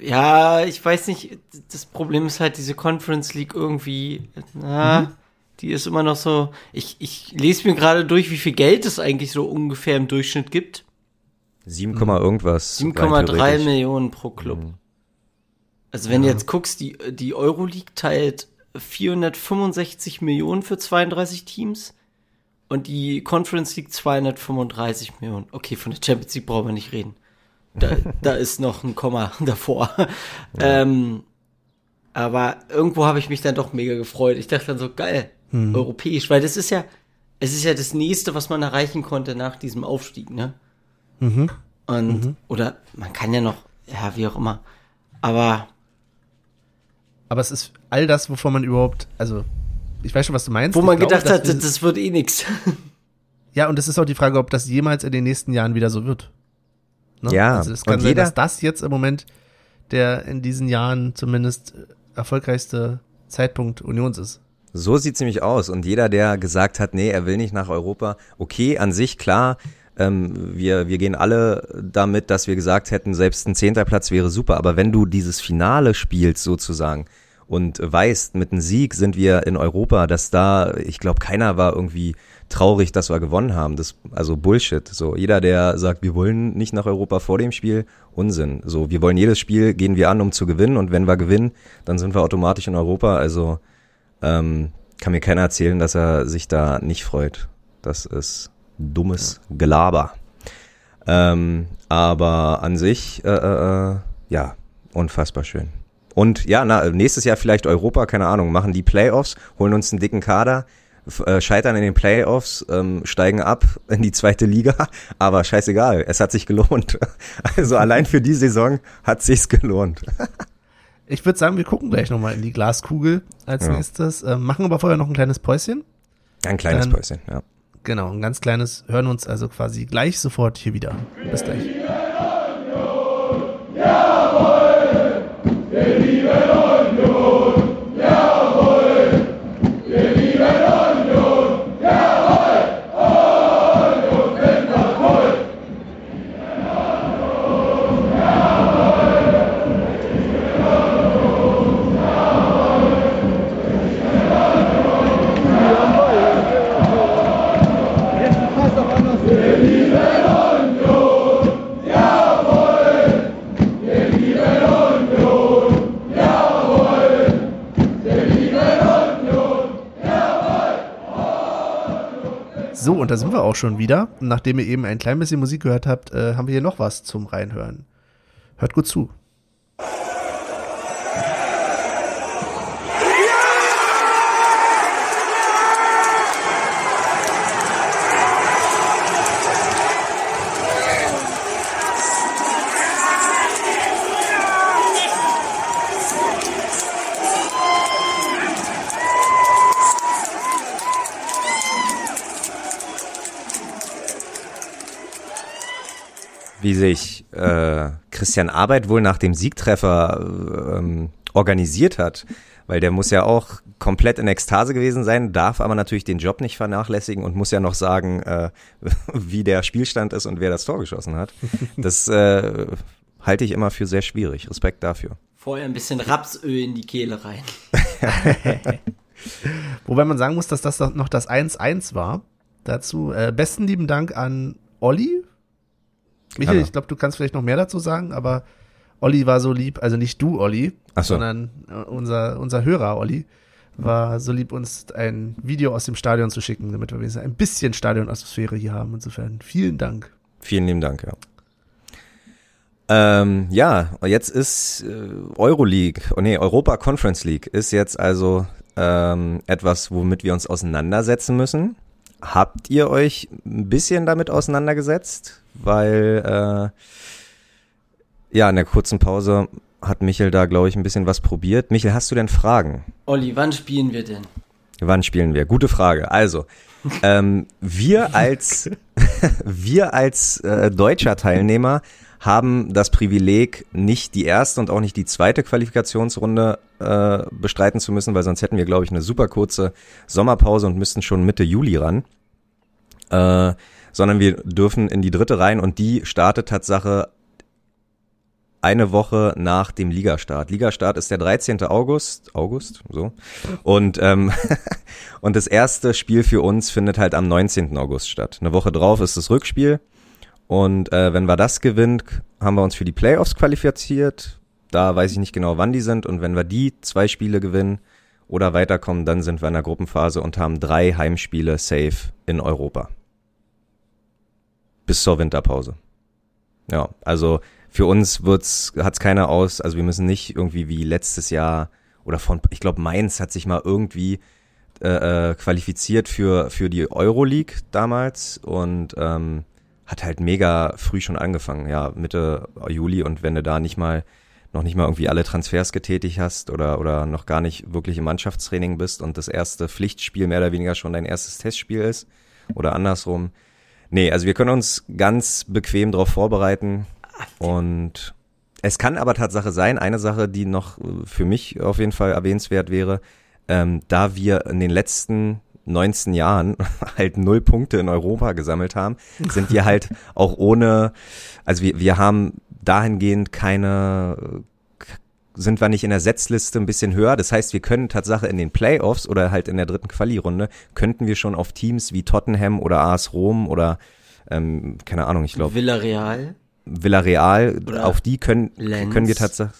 ja, ich weiß nicht, das Problem ist halt diese Conference League irgendwie, na, die ist immer noch so, ich, ich lese mir gerade durch, wie viel Geld es eigentlich so ungefähr im Durchschnitt gibt. 7, irgendwas. rein 7,3 theoretisch. Millionen pro Club. Mhm. Also wenn du jetzt guckst, die, die Euroleague teilt 465 Millionen für 32 Teams und die Conference League 235 Millionen. Okay, von der Champions League brauchen wir nicht reden. Da, da ist noch ein Komma davor. Ähm, aber irgendwo habe ich mich dann doch mega gefreut. Ich dachte dann so, geil, europäisch, weil das ist ja, es ist ja das nächste, was man erreichen konnte nach diesem Aufstieg, ne? Mhm. Und, oder man kann ja noch, ja, wie auch immer. Aber Aber es ist all das, wovon man überhaupt, also ich weiß schon, was du meinst. Wo man glaube, gedacht hat, dass das, wir- wird eh nix. Ja, und es ist auch die Frage, ob das jemals in den nächsten Jahren wieder so wird. Ne? Ja, Also es kann und sein, jeder- dass das jetzt im Moment der in diesen Jahren zumindest äh, erfolgreichste Zeitpunkt Unions ist. So sieht's nämlich aus. Und jeder, der gesagt hat, nee, er will nicht nach Europa, okay, an sich klar, ähm, wir, wir gehen alle damit, dass wir gesagt hätten, selbst ein zehnter Platz wäre super. Aber wenn du dieses Finale spielst sozusagen und weißt, mit einem Sieg sind wir in Europa, dass da, ich glaube, keiner war irgendwie traurig, dass wir gewonnen haben. Das, also Bullshit. So, jeder, der sagt, wir wollen nicht nach Europa vor dem Spiel, Unsinn. So, wir wollen jedes Spiel, gehen wir an, um zu gewinnen. Und wenn wir gewinnen, dann sind wir automatisch in Europa. Also, ähm, kann mir keiner erzählen, dass er sich da nicht freut. Das ist dummes Gelaber. Ähm, aber an sich, äh, äh, äh, ja, unfassbar schön. Und ja, na, nächstes Jahr vielleicht Europa, keine Ahnung, machen die Playoffs, holen uns einen dicken Kader, äh, scheitern in den Playoffs, ähm, steigen ab in die zweite Liga, aber scheißegal, es hat sich gelohnt. Also allein für die Saison hat sich's gelohnt. Ich würde sagen, wir gucken gleich nochmal in die Glaskugel als Ja. nächstes, äh, machen aber vorher noch ein kleines Päuschen. Ein kleines Dann- Päuschen, ja. Genau, ein ganz kleines, hören uns also quasi gleich sofort hier wieder. Bis gleich. So, und da sind wir auch schon wieder. Nachdem ihr eben ein klein bisschen Musik gehört habt, äh, haben wir hier noch was zum Reinhören. Hört gut zu. Wie sich äh, Christian Arbeit wohl nach dem Siegtreffer ähm, organisiert hat, weil der muss ja auch komplett in Ekstase gewesen sein, darf aber natürlich den Job nicht vernachlässigen und muss ja noch sagen, äh, wie der Spielstand ist und wer das Tor geschossen hat. Das äh, halte ich immer für sehr schwierig. Respekt dafür. Vorher ein bisschen Rapsöl in die Kehle rein. Wobei man sagen muss, dass das doch noch das 1-1 war. Dazu äh, besten lieben Dank an Olli. Michael, Hallo. ich glaube, du kannst vielleicht noch mehr dazu sagen, aber Olli war so lieb, also nicht du, Olli, so. sondern äh, unser, unser Hörer, Olli, war so lieb, uns ein Video aus dem Stadion zu schicken, damit wir wenigstens ein bisschen Stadionatmosphäre hier haben. Insofern vielen Dank. Vielen lieben Dank, ja. Ähm, ja, jetzt ist äh, Euroleague, oh nee, Europa Conference League ist jetzt also ähm, etwas, womit wir uns auseinandersetzen müssen. Habt ihr euch ein bisschen damit auseinandergesetzt? Weil äh, ja, in der kurzen Pause hat Michel da, glaube ich, ein bisschen was probiert. Michel, hast du denn Fragen? Olli, wann spielen wir denn? Wann spielen wir? Gute Frage. Also, ähm, wir als wir als äh, deutscher Teilnehmer haben das Privileg, nicht die erste und auch nicht die zweite Qualifikationsrunde äh, bestreiten zu müssen, weil sonst hätten wir, glaube ich, eine super kurze Sommerpause und müssten schon Mitte Juli ran. Äh, sondern wir dürfen in die dritte rein und die startet Tatsache eine Woche nach dem Ligastart. Ligastart ist der 13. August, August, so. Und, ähm, und das erste Spiel für uns findet halt am 19. August statt. Eine Woche drauf ist das Rückspiel. Und äh, wenn wir das gewinnen, haben wir uns für die Playoffs qualifiziert. Da weiß ich nicht genau, wann die sind. Und wenn wir die zwei Spiele gewinnen oder weiterkommen, dann sind wir in der Gruppenphase und haben drei Heimspiele safe in Europa. Bis zur Winterpause. Ja, also für uns wird's, hat's keiner aus, also wir müssen nicht irgendwie wie letztes Jahr oder von, ich glaube Mainz hat sich mal irgendwie äh, äh, qualifiziert für, für die Euroleague damals und ähm, hat halt mega früh schon angefangen, ja, Mitte Juli und wenn du da nicht mal noch nicht mal irgendwie alle Transfers getätigt hast oder, oder noch gar nicht wirklich im Mannschaftstraining bist und das erste Pflichtspiel mehr oder weniger schon dein erstes Testspiel ist oder andersrum. Nee, also wir können uns ganz bequem darauf vorbereiten und es kann aber Tatsache sein, eine Sache, die noch für mich auf jeden Fall erwähnenswert wäre, ähm, da wir in den letzten 19 Jahren halt null Punkte in Europa gesammelt haben, sind wir halt auch ohne, also wir, wir haben dahingehend keine, sind wir nicht in der Setzliste ein bisschen höher. Das heißt, wir können Tatsache in den Playoffs oder halt in der dritten Quali-Runde, könnten wir schon auf Teams wie Tottenham oder AS Rom oder ähm, keine Ahnung, ich glaube. Villarreal. Villarreal, Oder auf die können, können wir tatsächlich.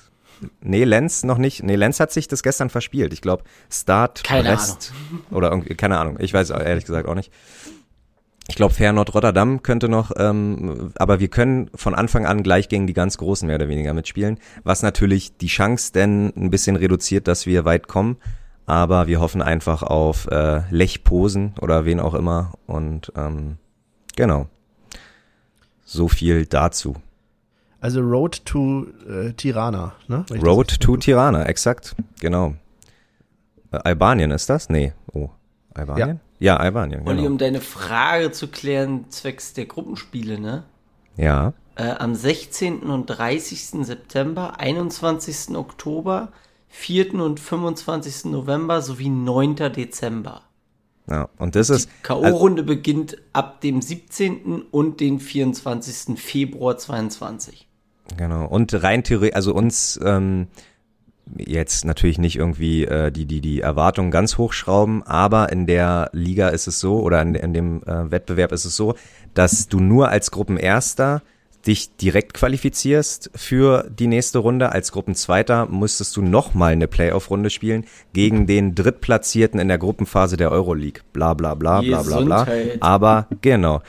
Nee, Lenz noch nicht. Nee, Lenz hat sich das gestern verspielt. Ich glaube, Start, Keine Brest oder irgendwie, keine Ahnung. Ich weiß ehrlich gesagt auch nicht. Ich glaube, Feyenoord Rotterdam könnte noch, ähm, aber wir können von Anfang an gleich gegen die ganz Großen mehr oder weniger mitspielen, was natürlich die Chance denn ein bisschen reduziert, dass wir weit kommen. Aber wir hoffen einfach auf äh, Lech Posen oder wen auch immer und ähm, genau. So viel dazu. Also Road to äh, Tirana, ne? Road to Tirana, exakt, genau. Äh, Albanien ist das? Nee. Oh, Albanien? Ja, Albanien, Olli, genau. um deine Frage zu klären, zwecks der Gruppenspiele, ne? Ja, Äh, am 16. und 30. September, 21. Oktober, 4. und 25. November sowie 9. Dezember. ja. Und das ist, Die K.O.-Runde beginnt ab dem 17. und den 24. Februar 22. Genau. Und rein theoretisch, also uns ähm, jetzt natürlich nicht irgendwie äh, die, die, die Erwartungen ganz hochschrauben, aber in der Liga ist es so, oder in, in dem äh, Wettbewerb ist es so, dass du nur als Gruppenerster dich direkt qualifizierst für die nächste Runde. Als Gruppenzweiter müsstest du nochmal eine Playoff-Runde spielen gegen den Drittplatzierten in der Gruppenphase der Euroleague. Bla bla bla bla bla bla. Aber genau.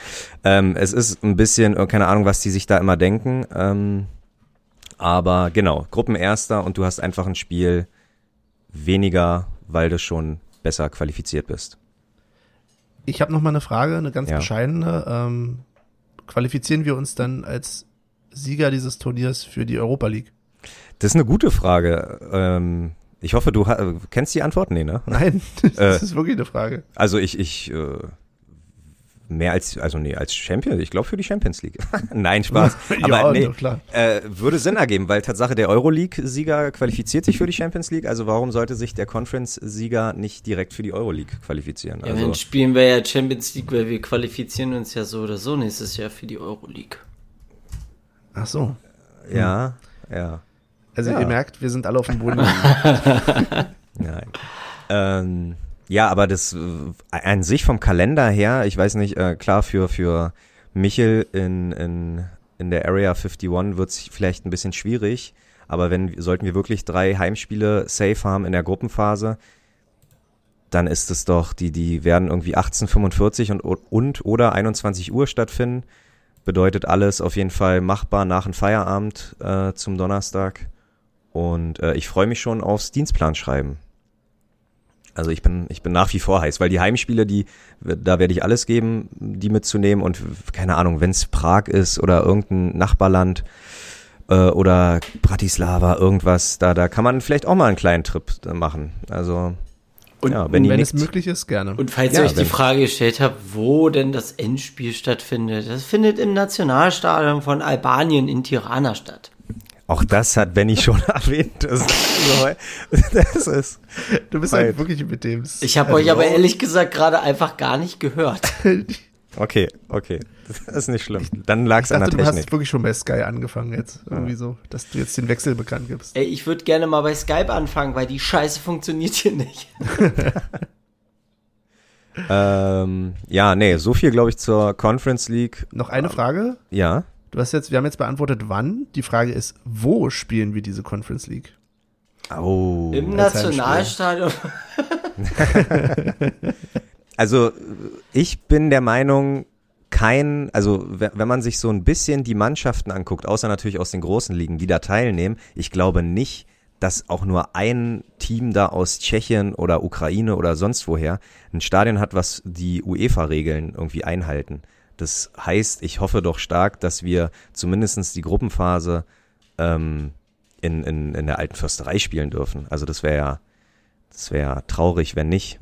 Ähm, es ist ein bisschen, äh, keine Ahnung, was die sich da immer denken. Ähm, aber genau, Gruppenerster und du hast einfach ein Spiel weniger, weil du schon besser qualifiziert bist. Ich habe noch mal eine Frage, eine ganz Ja. bescheidene. Ähm, qualifizieren wir uns dann als Sieger dieses Turniers für die Europa League? Das ist eine gute Frage. Ähm, ich hoffe, du kennst die Antwort? Nee, ne? Nein, das Äh. ist wirklich eine Frage. Also ich, ich, äh, mehr als, also nee, als Champion, ich glaube für die Champions League. Nein, Spaß. Aber ja, nee, äh, würde Sinn ergeben, weil Tatsache der Euroleague-Sieger qualifiziert sich für die Champions League. Also warum sollte sich der Conference-Sieger nicht direkt für die Euroleague qualifizieren? Ja, Also, dann spielen wir ja Champions League, weil wir qualifizieren uns ja so oder so nächstes Jahr für die Euroleague. Ach so. ja, ja. Also Ja. ihr merkt, wir sind alle auf dem Boden. Nein. Ähm, ja, aber das äh, an sich vom Kalender her, ich weiß nicht, äh, klar für für Michel in in in der Area 51 wird es vielleicht ein bisschen schwierig, aber wenn sollten wir wirklich drei Heimspiele safe haben in der Gruppenphase, dann ist es doch die die werden irgendwie 18:45 und und oder 21 Uhr stattfinden. Bedeutet alles auf jeden Fall machbar nach dem Feierabend äh, zum Donnerstag. Und äh, ich freue mich schon aufs Dienstplan Also ich bin, ich bin nach wie vor heiß, weil die Heimspiele, die, da werde ich alles geben, die mitzunehmen und keine Ahnung, wenn es Prag ist oder irgendein Nachbarland äh, oder Bratislava, irgendwas, da, da kann man vielleicht auch mal einen kleinen Trip äh, machen. Also Und ja, Und Benny wenn es möglich ist, gerne. Und falls Ja, ihr euch die wenn- Frage gestellt habt, wo denn das Endspiel stattfindet, das findet im Nationalstadion von Albanien in Tirana statt. Auch das hat Benny schon erwähnt. Das das ist du bist halt wirklich mit dem. Ich habe euch aber ehrlich gesagt gerade einfach gar nicht gehört. okay, okay. Das ist nicht schlimm. Dann lag es an der du Technik. hast wirklich schon bei Sky angefangen jetzt. Irgendwie so, dass du jetzt den Wechsel bekannt gibst. Ey, ich würde gerne mal bei Skype anfangen, weil die Scheiße funktioniert hier nicht. Ähm, ja, nee, so viel glaube ich zur Conference League. Noch eine Frage. Ja. Du hast jetzt, wir haben jetzt beantwortet, wann. Die Frage ist, wo spielen wir diese Conference League? Oh. Im. Nationalstadion. Also ich bin der Meinung, kein, also we- wenn man sich so ein bisschen die Mannschaften anguckt, außer natürlich aus den großen Ligen, die da teilnehmen, ich glaube nicht, dass auch nur ein Team da aus Tschechien oder Ukraine oder sonst woher ein Stadion hat, was die UEFA-Regeln irgendwie einhalten. Das heißt, ich hoffe doch stark, dass wir zumindestens die Gruppenphase ähm, in, in, in der alten Fürsterei spielen dürfen. Also das wäre ja, das wäre traurig, wenn nicht.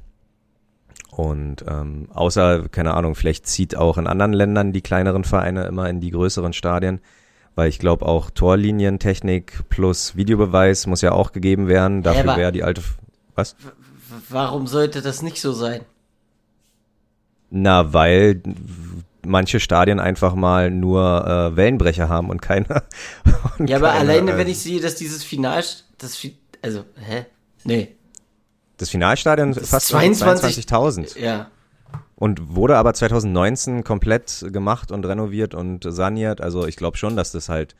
Und ähm, außer, keine Ahnung, vielleicht zieht auch in anderen Ländern die kleineren Vereine immer in die größeren Stadien, weil ich glaube auch Torlinientechnik plus Videobeweis muss ja auch gegeben werden. Dafür wäre die alte. Was? Warum sollte das nicht so sein? Na, weil manche Stadien einfach mal nur äh, Wellenbrecher haben und keine. Und ja, aber keine, alleine, äh, wenn ich sehe, dass dieses Final, das, also, hä? Nee. Das Finalstadion das fast 22.000. 22 ja. Und wurde aber 2019 komplett gemacht und renoviert und saniert. Also ich glaube schon, dass das halt,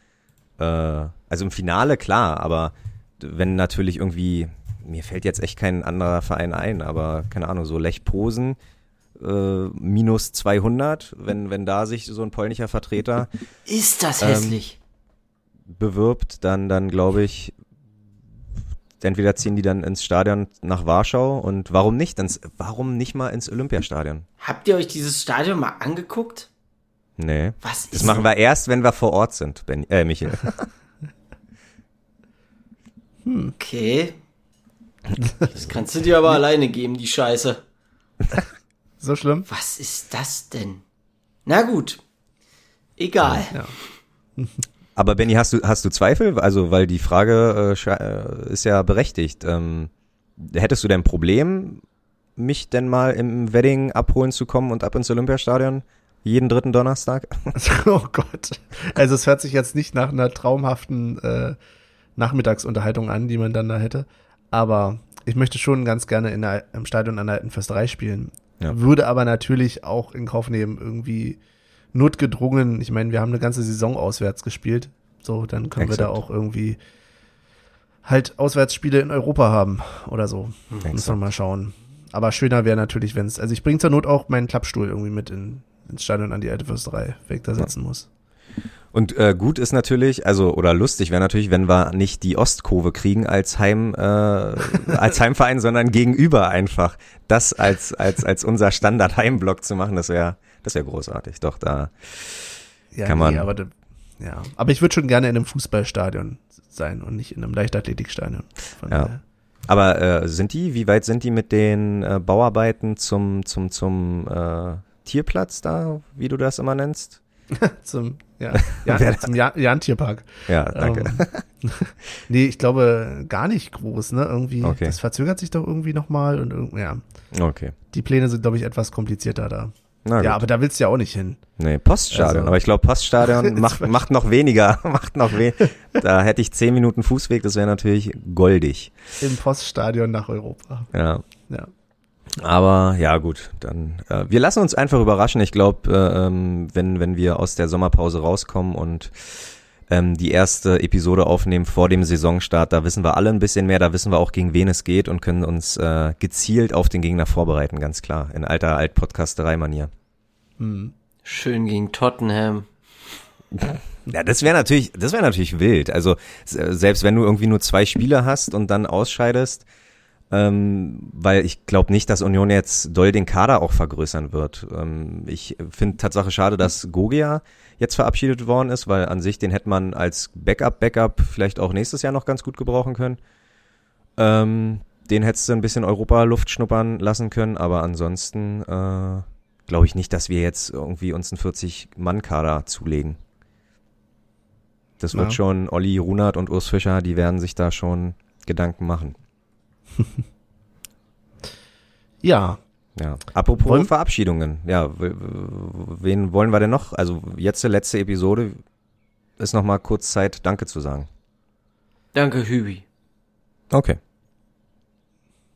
äh, also im Finale klar, aber wenn natürlich irgendwie, mir fällt jetzt echt kein anderer Verein ein, aber keine Ahnung, so Lech Posen, äh, minus 200, wenn, wenn da sich so ein polnischer Vertreter. Ist das hässlich? Ähm, bewirbt, dann, dann glaube ich, entweder ziehen die dann ins Stadion nach Warschau und warum nicht? Ins, warum nicht mal ins Olympiastadion? Habt ihr euch dieses Stadion mal angeguckt? Nee. Was das machen wir erst, wenn wir vor Ort sind, ben, äh, Michael. hm. Okay. Das kannst du dir aber alleine geben, die Scheiße. So schlimm? Was ist das denn? Na gut. Egal. Ja. Aber Benny, hast du, hast du Zweifel? Also, weil die Frage äh, äh, ist ja berechtigt. Ähm, hättest du denn ein Problem, mich denn mal im Wedding abholen zu kommen und ab ins Olympiastadion? Jeden dritten Donnerstag? oh Gott. Also es hört sich jetzt nicht nach einer traumhaften äh, Nachmittagsunterhaltung an, die man dann da hätte. Aber ich möchte schon ganz gerne in der, im Stadion an der Alten Fürsterei spielen. Ja. Würde aber natürlich auch in Kauf nehmen, irgendwie notgedrungen, ich meine, wir haben eine ganze Saison auswärts gespielt. So, dann können Exakt. wir da auch irgendwie halt Auswärtsspiele in Europa haben oder so. Exakt. Müssen wir mal schauen. Aber schöner wäre natürlich, wenn es, also ich bringe zur Not auch meinen Klappstuhl irgendwie mit in, ins Stadion an die alte Fürsterei, wenn ich da sitzen ja. muss. Und äh, gut ist natürlich, also oder lustig wäre natürlich, wenn wir nicht die Ostkurve kriegen als Heim äh, als Heimverein, sondern gegenüber einfach das als als als unser Standard Heimblock zu machen, das wäre das wäre großartig. Doch da ja, kann man. Nee, aber de, ja, aber ich würde schon gerne in einem Fußballstadion sein und nicht in einem Leichtathletikstadion. Von ja. Aber äh, sind die, wie weit sind die mit den äh, Bauarbeiten zum zum zum äh, Tierplatz da, wie du das immer nennst? zum ja, ja zum Jan-Tierpark. Ja, danke. Ähm, nee, ich glaube gar nicht groß, ne? Irgendwie, okay. das verzögert sich doch irgendwie nochmal und irgendwie, ja. Okay. Die Pläne sind, glaube ich, etwas komplizierter da. ja, aber da willst du ja auch nicht hin. Nee, Poststadion. Also. Aber ich glaube, Poststadion macht, macht noch weniger. macht noch we da hätte ich zehn Minuten Fußweg, das wäre natürlich goldig. Im Poststadion nach Europa. Ja. Ja. Aber ja gut, dann äh, wir lassen uns einfach überraschen. Ich glaube, äh, ähm, wenn wenn wir aus der Sommerpause rauskommen und ähm, die erste Episode aufnehmen vor dem Saisonstart, da wissen wir alle ein bisschen mehr, da wissen wir auch gegen wen es geht und können uns äh, gezielt auf den Gegner vorbereiten, ganz klar, in alter Altpodcasterei-Manier. Hm. Schön gegen Tottenham. Ja, das wäre natürlich, das wäre natürlich wild. Also selbst wenn du irgendwie nur zwei Spiele hast und dann ausscheidest, ähm, weil ich glaube nicht, dass Union jetzt doll den Kader auch vergrößern wird. Ähm, ich finde Tatsache schade, dass Gogia jetzt verabschiedet worden ist, weil an sich den hätte man als Backup-Backup vielleicht auch nächstes Jahr noch ganz gut gebrauchen können. Ähm, den hättest du ein bisschen Europa-Luft schnuppern lassen können, aber ansonsten äh, glaube ich nicht, dass wir jetzt irgendwie uns einen 40-Mann-Kader zulegen. Das wird ja. schon Olli Runert und Urs Fischer, die werden sich da schon Gedanken machen. ja. Ja. Apropos wollen, Verabschiedungen. Ja, wen wollen wir denn noch? Also jetzt die letzte Episode ist noch mal kurz Zeit, Danke zu sagen. Danke, Hübi. Okay.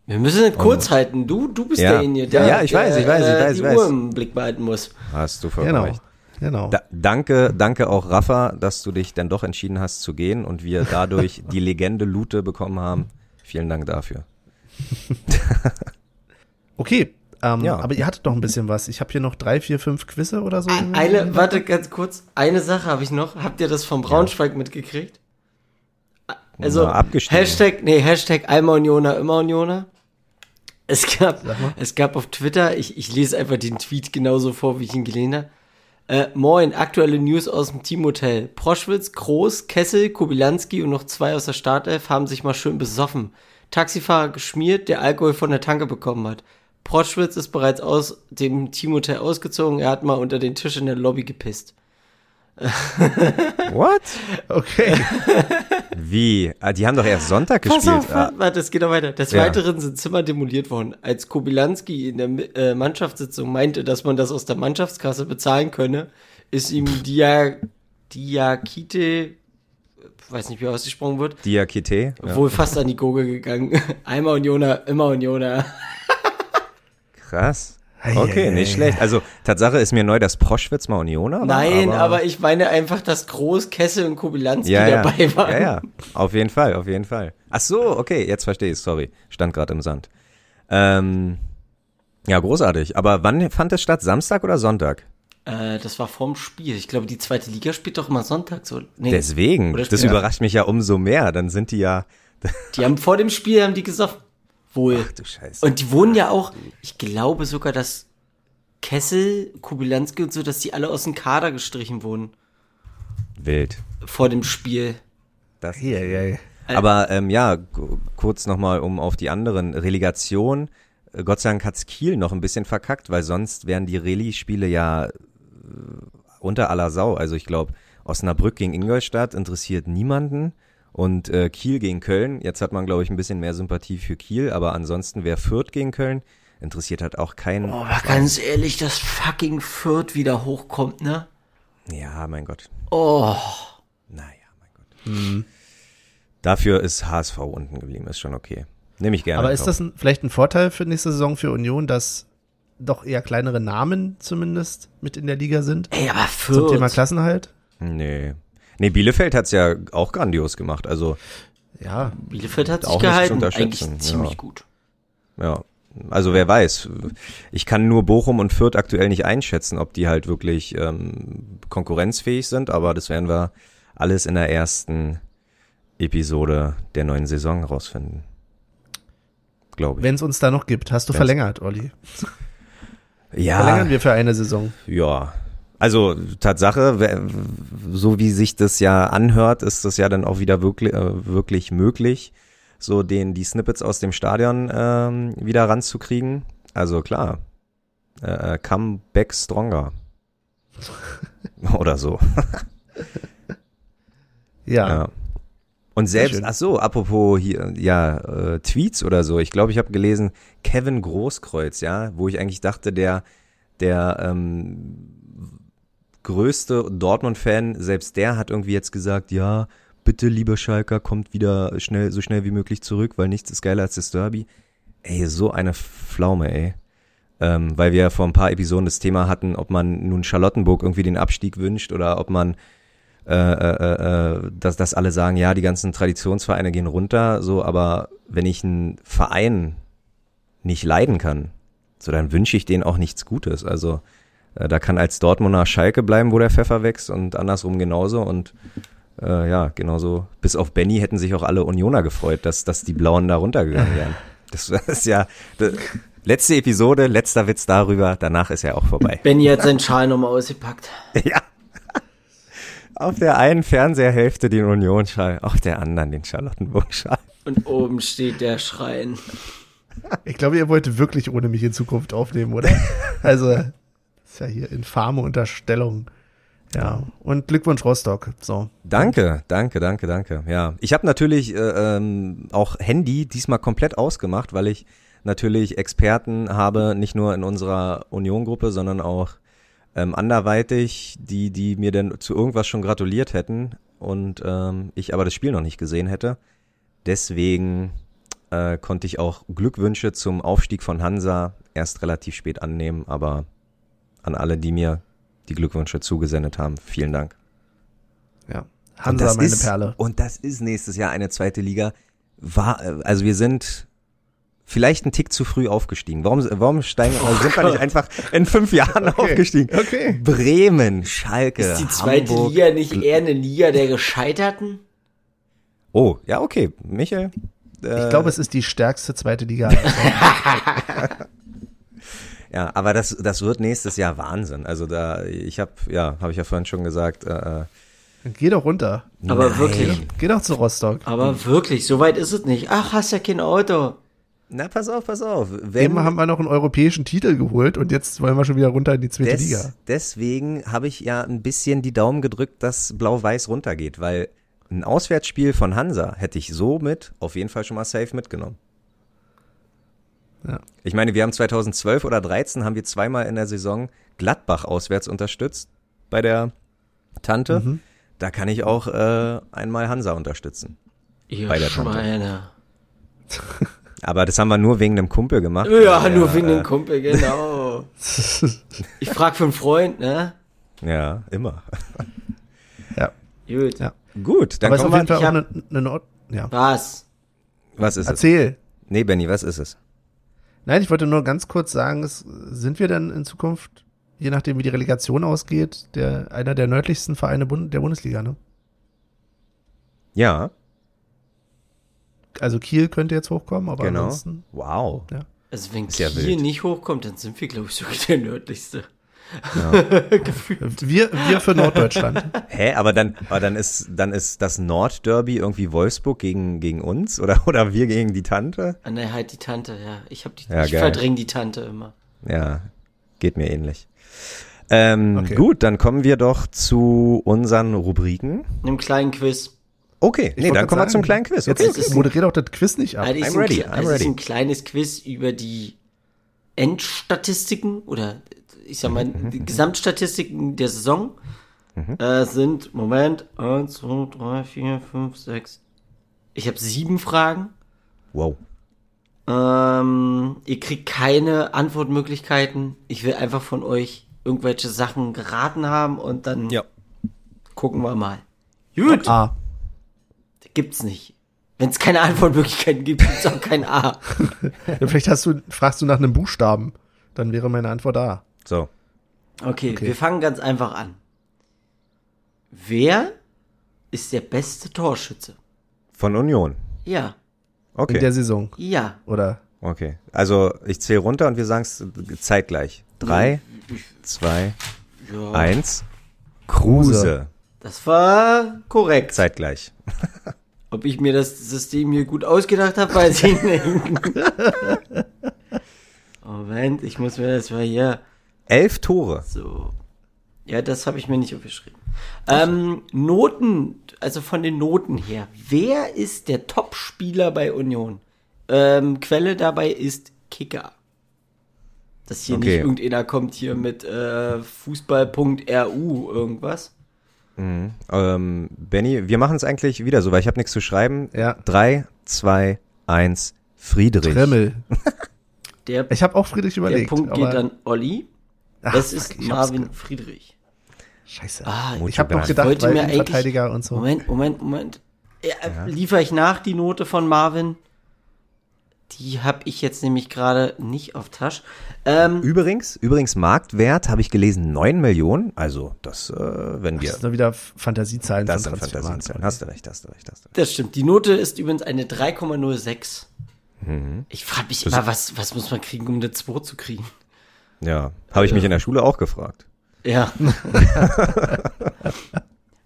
Wir müssen es kurz Und, halten. Du, du bist ja. derjenige, der, ja, ich weiß, ich weiß, ich weiß, die ich weiß. Uhr im Blick behalten muss. Hast du vollkommen genau. recht. Genau. Da, danke, danke auch Rafa, dass du dich dann doch entschieden hast zu gehen und wir dadurch die Legende Lute bekommen haben. Vielen Dank dafür. okay, ähm, ja. aber ihr hattet noch ein bisschen was. Ich habe hier noch drei, vier, fünf Quizze oder so. Eine, warte ganz kurz. Eine Sache habe ich noch. Habt ihr das vom Braunschweig ja. mitgekriegt? Also Na, Hashtag, nee, Hashtag einmal Unioner, immer Unioner. Es gab, es gab auf Twitter, ich, ich lese einfach den Tweet genauso vor, wie ich ihn gelesen habe. Äh, moin, aktuelle News aus dem Teamhotel. Proschwitz, Groß, Kessel, Kubilanski und noch zwei aus der Startelf haben sich mal schön besoffen. Taxifahrer geschmiert, der Alkohol von der Tanke bekommen hat. Proschwitz ist bereits aus dem Teamhotel ausgezogen, er hat mal unter den Tisch in der Lobby gepisst. What? Okay. Wie? Ah, die haben doch erst Sonntag Pass gespielt. auf, Ah, warte, warte, es geht noch weiter. Des Ja. Weiteren sind Zimmer demoliert worden. Als Kobilanski in der äh, Mannschaftssitzung meinte, dass man das aus der Mannschaftskasse bezahlen könne, ist ihm Dia, Diakite, weiß nicht, wie ausgesprochen wird, Diakite. Ja. wohl fast an die Gurgel gegangen. Einmal Unioner, immer Unioner. Krass. Okay, ei, nicht schlecht. Also, Tatsache ist mir neu, dass Proschwitz mal Unioner war. Nein, aber, ich meine einfach, dass Groß, Kessel und Kobilanski ja, ja. dabei waren. Ja, ja. Auf jeden Fall, auf jeden Fall. Ach so, okay, jetzt verstehe ich Sorry. Stand gerade im Sand. Ähm, ja, großartig. Aber wann fand es statt? Samstag oder Sonntag? Äh, das war vorm Spiel. Ich glaube, die zweite Liga spielt doch immer Sonntag so. Nee, Deswegen. Das überrascht mich ja umso mehr. Dann sind die ja. die haben vor dem Spiel haben die gesoffen. Wohl. Ach du Scheiße. Und die wohnen ja auch, ich glaube sogar, dass Kessel, Kubilanski und so, dass die alle aus dem Kader gestrichen wurden Wild. vor dem Spiel. Das. Ei, ei, ei. Aber ähm, ja, kurz nochmal um auf die anderen. Relegation. Äh, Gott sei Dank hat's Kiel noch ein bisschen verkackt, weil sonst wären die Reli-Spiele ja äh, unter aller Sau. Also ich glaube, Osnabrück gegen Ingolstadt interessiert niemanden. Und äh, Kiel gegen Köln, jetzt hat man, glaube ich, ein bisschen mehr Sympathie für Kiel, aber ansonsten wäre Fürth gegen Köln, interessiert halt auch keinen. Oh, aber ganz ehrlich, dass fucking Fürth wieder hochkommt, ne? Ja, mein Gott. Oh, Naja, mein Gott. Dafür ist HSV unten geblieben, ist schon okay. Nehme ich gerne. Aber ist das ein, vielleicht ein Vorteil für nächste Saison für Union, dass doch eher kleinere Namen zumindest mit in der Liga sind? ey, aber Zum Thema Fürth. Klassenhalt? Nee. Nee, Bielefeld hat's ja auch grandios gemacht. Also, Ja. Bielefeld hat sich gehalten, eigentlich ziemlich ja. gut. ja. Also wer weiß. Ich kann nur Bochum und Fürth aktuell nicht einschätzen, ob die halt wirklich ähm, konkurrenzfähig sind, aber das werden wir alles in der ersten Episode der neuen Saison rausfinden. Glaube ich. Wenn es uns da noch gibt. Hast du Wenn's- verlängert, Olli? ja, Verlängern wir für eine Saison. Ja, also Tatsache, so wie sich das ja anhört, ist das ja dann auch wieder wirklich, äh, wirklich möglich, so den die Snippets aus dem Stadion ähm, wieder ranzukriegen. Also klar, äh, äh, come back stronger oder so. Ja. Ja. Und selbst, ach so, apropos hier, ja, äh, Tweets oder so. Ich glaube, ich habe gelesen, Kevin Großkreuz, ja, wo ich eigentlich dachte, der, der ähm, größte Dortmund-Fan, selbst der hat irgendwie jetzt gesagt, ja, bitte, lieber Schalker, kommt wieder schnell, so schnell wie möglich zurück, weil nichts ist geiler als das Derby. Ey, so eine Pflaume, ey. Ähm, weil wir vor ein paar Episoden das Thema hatten, ob man nun Charlottenburg irgendwie den Abstieg wünscht oder ob man äh, äh, äh, dass, dass alle sagen, ja, die ganzen Traditionsvereine gehen runter, so, aber wenn ich einen Verein nicht leiden kann, so, dann wünsche ich denen auch nichts Gutes. Also, äh, da kann als Dortmunder Schalke bleiben, wo der Pfeffer wächst und andersrum genauso und äh, ja, genauso, bis auf Benny hätten sich auch alle Unioner gefreut, dass, dass die Blauen da runtergegangen wären. Das ist ja, das, letzte Episode, letzter Witz darüber, danach ist ja auch vorbei. Benny hat seinen Schal nochmal ausgepackt. Ja. Auf der einen Fernseherhälfte den Union-Schal, auf der anderen den Charlottenburg-Schal. Und oben steht der Schrein. Ich glaube, ihr wollt wirklich ohne mich in Zukunft aufnehmen, oder? also, das ist ja hier infame Unterstellung. Ja. Und Glückwunsch Rostock. So. Danke, danke, danke, danke. Ja, ich habe natürlich äh, ähm, auch Handy diesmal komplett ausgemacht, weil ich natürlich Experten habe, nicht nur in unserer Union-Gruppe, sondern auch ähm, anderweitig, die, die mir denn zu irgendwas schon gratuliert hätten und ähm, ich aber das Spiel noch nicht gesehen hätte. Deswegen äh, konnte ich auch Glückwünsche zum Aufstieg von Hansa erst relativ spät annehmen, aber an alle, die mir die Glückwünsche zugesendet haben, vielen Dank. Ja. Hansa, meine ist, Perle. Und das ist nächstes Jahr eine zweite Liga. War, also wir sind vielleicht einen Tick zu früh aufgestiegen. Warum, warum steigen, also sind wir nicht einfach in fünf Jahren aufgestiegen? Okay. Bremen, Schalke, Ist die zweite Hamburg. Liga nicht eher eine Liga der Gescheiterten? Oh, ja, okay. Michael? Äh, Ich glaube, es ist die stärkste zweite Liga. Ja, aber das, das wird nächstes Jahr Wahnsinn. Also da, ich habe, ja, habe ich ja vorhin schon gesagt, äh, Dann geh doch runter. Aber nein. wirklich. Geh doch zu Rostock. Aber wirklich, so weit ist es nicht. Ach, hast ja kein Auto. Na, pass auf, pass auf. Wenn, Eben haben wir noch einen europäischen Titel geholt und jetzt wollen wir schon wieder runter in die zweite des, Liga. deswegen habe ich ja ein bisschen die Daumen gedrückt, dass Blau-Weiß runtergeht, weil ein Auswärtsspiel von Hansa hätte ich somit auf jeden Fall schon mal safe mitgenommen. Ja. Ich meine, wir haben 2012 oder 13 haben wir zweimal in der Saison Gladbach auswärts unterstützt bei der Tante. Mhm. Da kann ich auch äh, einmal Hansa unterstützen. Ihr Bei der Tante. Aber das haben wir nur wegen dem Kumpel gemacht. Ja, weil nur wegen äh, dem Kumpel, genau. Ich frag für einen Freund, ne? Ja, immer. Ja. Gut. Ja. Gut, dann Aber es. Fall ich auch eine, eine Nord ja. Was? Was ist es? Erzähl. Nee, Benny, was ist es? Nein, ich wollte nur ganz kurz sagen, es, sind wir dann in Zukunft, je nachdem wie die Relegation ausgeht, der, einer der nördlichsten Vereine Bund, der Bundesliga, ne? Ja, Also Kiel könnte jetzt hochkommen, aber genau. ansonsten. Wow. Also wenn Ist ja Kiel wild. nicht hochkommt, dann sind wir, glaube ich, sogar der nördlichste. Wir, wir für Norddeutschland. Hä, aber dann, aber dann ist, dann ist das Nordderby irgendwie Wolfsburg gegen, gegen uns oder, oder wir gegen die Tante? Ah, ne, halt die Tante, ja. Ich hab die, Ja, ich geil. verdräng die Tante immer. Ja, geht mir ähnlich. Ähm, Okay. Gut, dann kommen wir doch zu unseren Rubriken. Einem kleinen Quiz. Okay, Ich nee, dann kommen wir zum kleinen Quiz. Jetzt Okay, ist, moderier doch das Quiz nicht ab. Also ist I'm ein, ready, I'm also ist ready. ein kleines Quiz über die Endstatistiken oder ich sag mal, Mhm, die Gesamtstatistiken der Saison äh, sind, Moment, 1, 2, 3, 4, 5, 6. Ich habe sieben Fragen. wow. Ähm, ihr kriegt keine Antwortmöglichkeiten. Ich will einfach von euch irgendwelche Sachen geraten haben und dann Ja. gucken wir mal. Gut, A. gibt's nicht. Wenn es keine Antwortmöglichkeiten gibt, gibt's auch kein A. Ja, vielleicht hast du, fragst du nach einem Buchstaben. Dann wäre meine Antwort A. So. Okay, Okay. wir fangen ganz einfach an. Wer ist der beste Torschütze? Von Union. Ja, In Okay. der Saison. ja. Oder? Okay. Also ich zähle runter und wir sagen es zeitgleich. Drei, zwei, ja. eins. Kruse. Kruse. Das war korrekt. Zeitgleich. Ob ich mir das System hier gut ausgedacht habe, weiß ich nicht. Moment, ich muss mir das mal hier Elf Tore. so. Ja, das habe ich mir nicht aufgeschrieben. Ähm, Noten, also von den Noten her. Wer ist der Top-Spieler bei Union? Ähm, Quelle dabei ist Kicker. Dass hier Okay. nicht irgendeiner kommt hier mit äh, Fußball.ru irgendwas. Ähm, Benny, wir machen es eigentlich wieder so, weil ich habe nichts zu schreiben. Ja. Drei, zwei, eins. Friedrich. Tremmel. Der, Ich habe auch Friedrich der überlegt. Punkt aber, geht an Olli. Ach, Das fuck, ist hab's Marvin Friedrich. Scheiße. Ah, ich habe noch gedacht, wollte weil mir eigentlich- Innenverteidiger und so. Moment, Moment, Moment. Ja, Liefere ich nach die Note von Marvin? Die habe ich jetzt nämlich gerade nicht auf Tasch. Ähm, Übrigens, übrigens Marktwert habe ich gelesen 9 Millionen. Also das, äh, wenn Das wir, sind doch wieder Fantasiezahlen das sind. Fantasiezahlen. Hast du recht, hast du recht, hast du recht. das stimmt. Die Note ist übrigens eine 3,06. Mhm. Ich frage mich immer, was, was muss man kriegen, um eine 2 zu kriegen? Ja, habe ich mich in der Schule auch gefragt. Ja.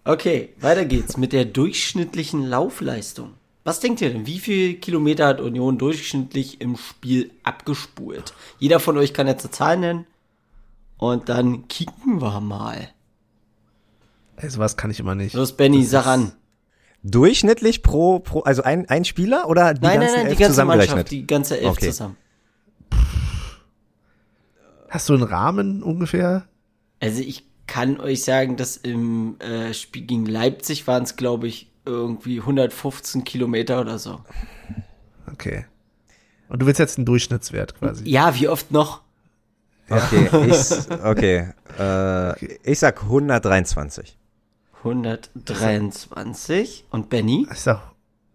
okay, weiter geht's mit der durchschnittlichen Laufleistung. Was denkt ihr denn? Wie viel Kilometer hat Union durchschnittlich im Spiel abgespult? Jeder von euch kann jetzt eine Zahl nennen. Und dann kicken wir mal. Ey, sowas kann ich immer nicht. Los, Benny, sag an. Durchschnittlich pro, pro also ein, ein Spieler oder die Nein, nein, ganzen nein, die elf ganze zusammengerechnet? Mannschaft, die ganze Elf Okay. zusammen. Hast du einen Rahmen ungefähr? Also ich kann euch sagen, dass im äh, Spiel gegen Leipzig waren es, glaube ich, irgendwie 115 Kilometer oder so. Okay. Und du willst jetzt einen Durchschnittswert quasi. Ja, wie oft noch? Okay, ich, okay, äh, ich sag 123. 123 und Benny Ich sag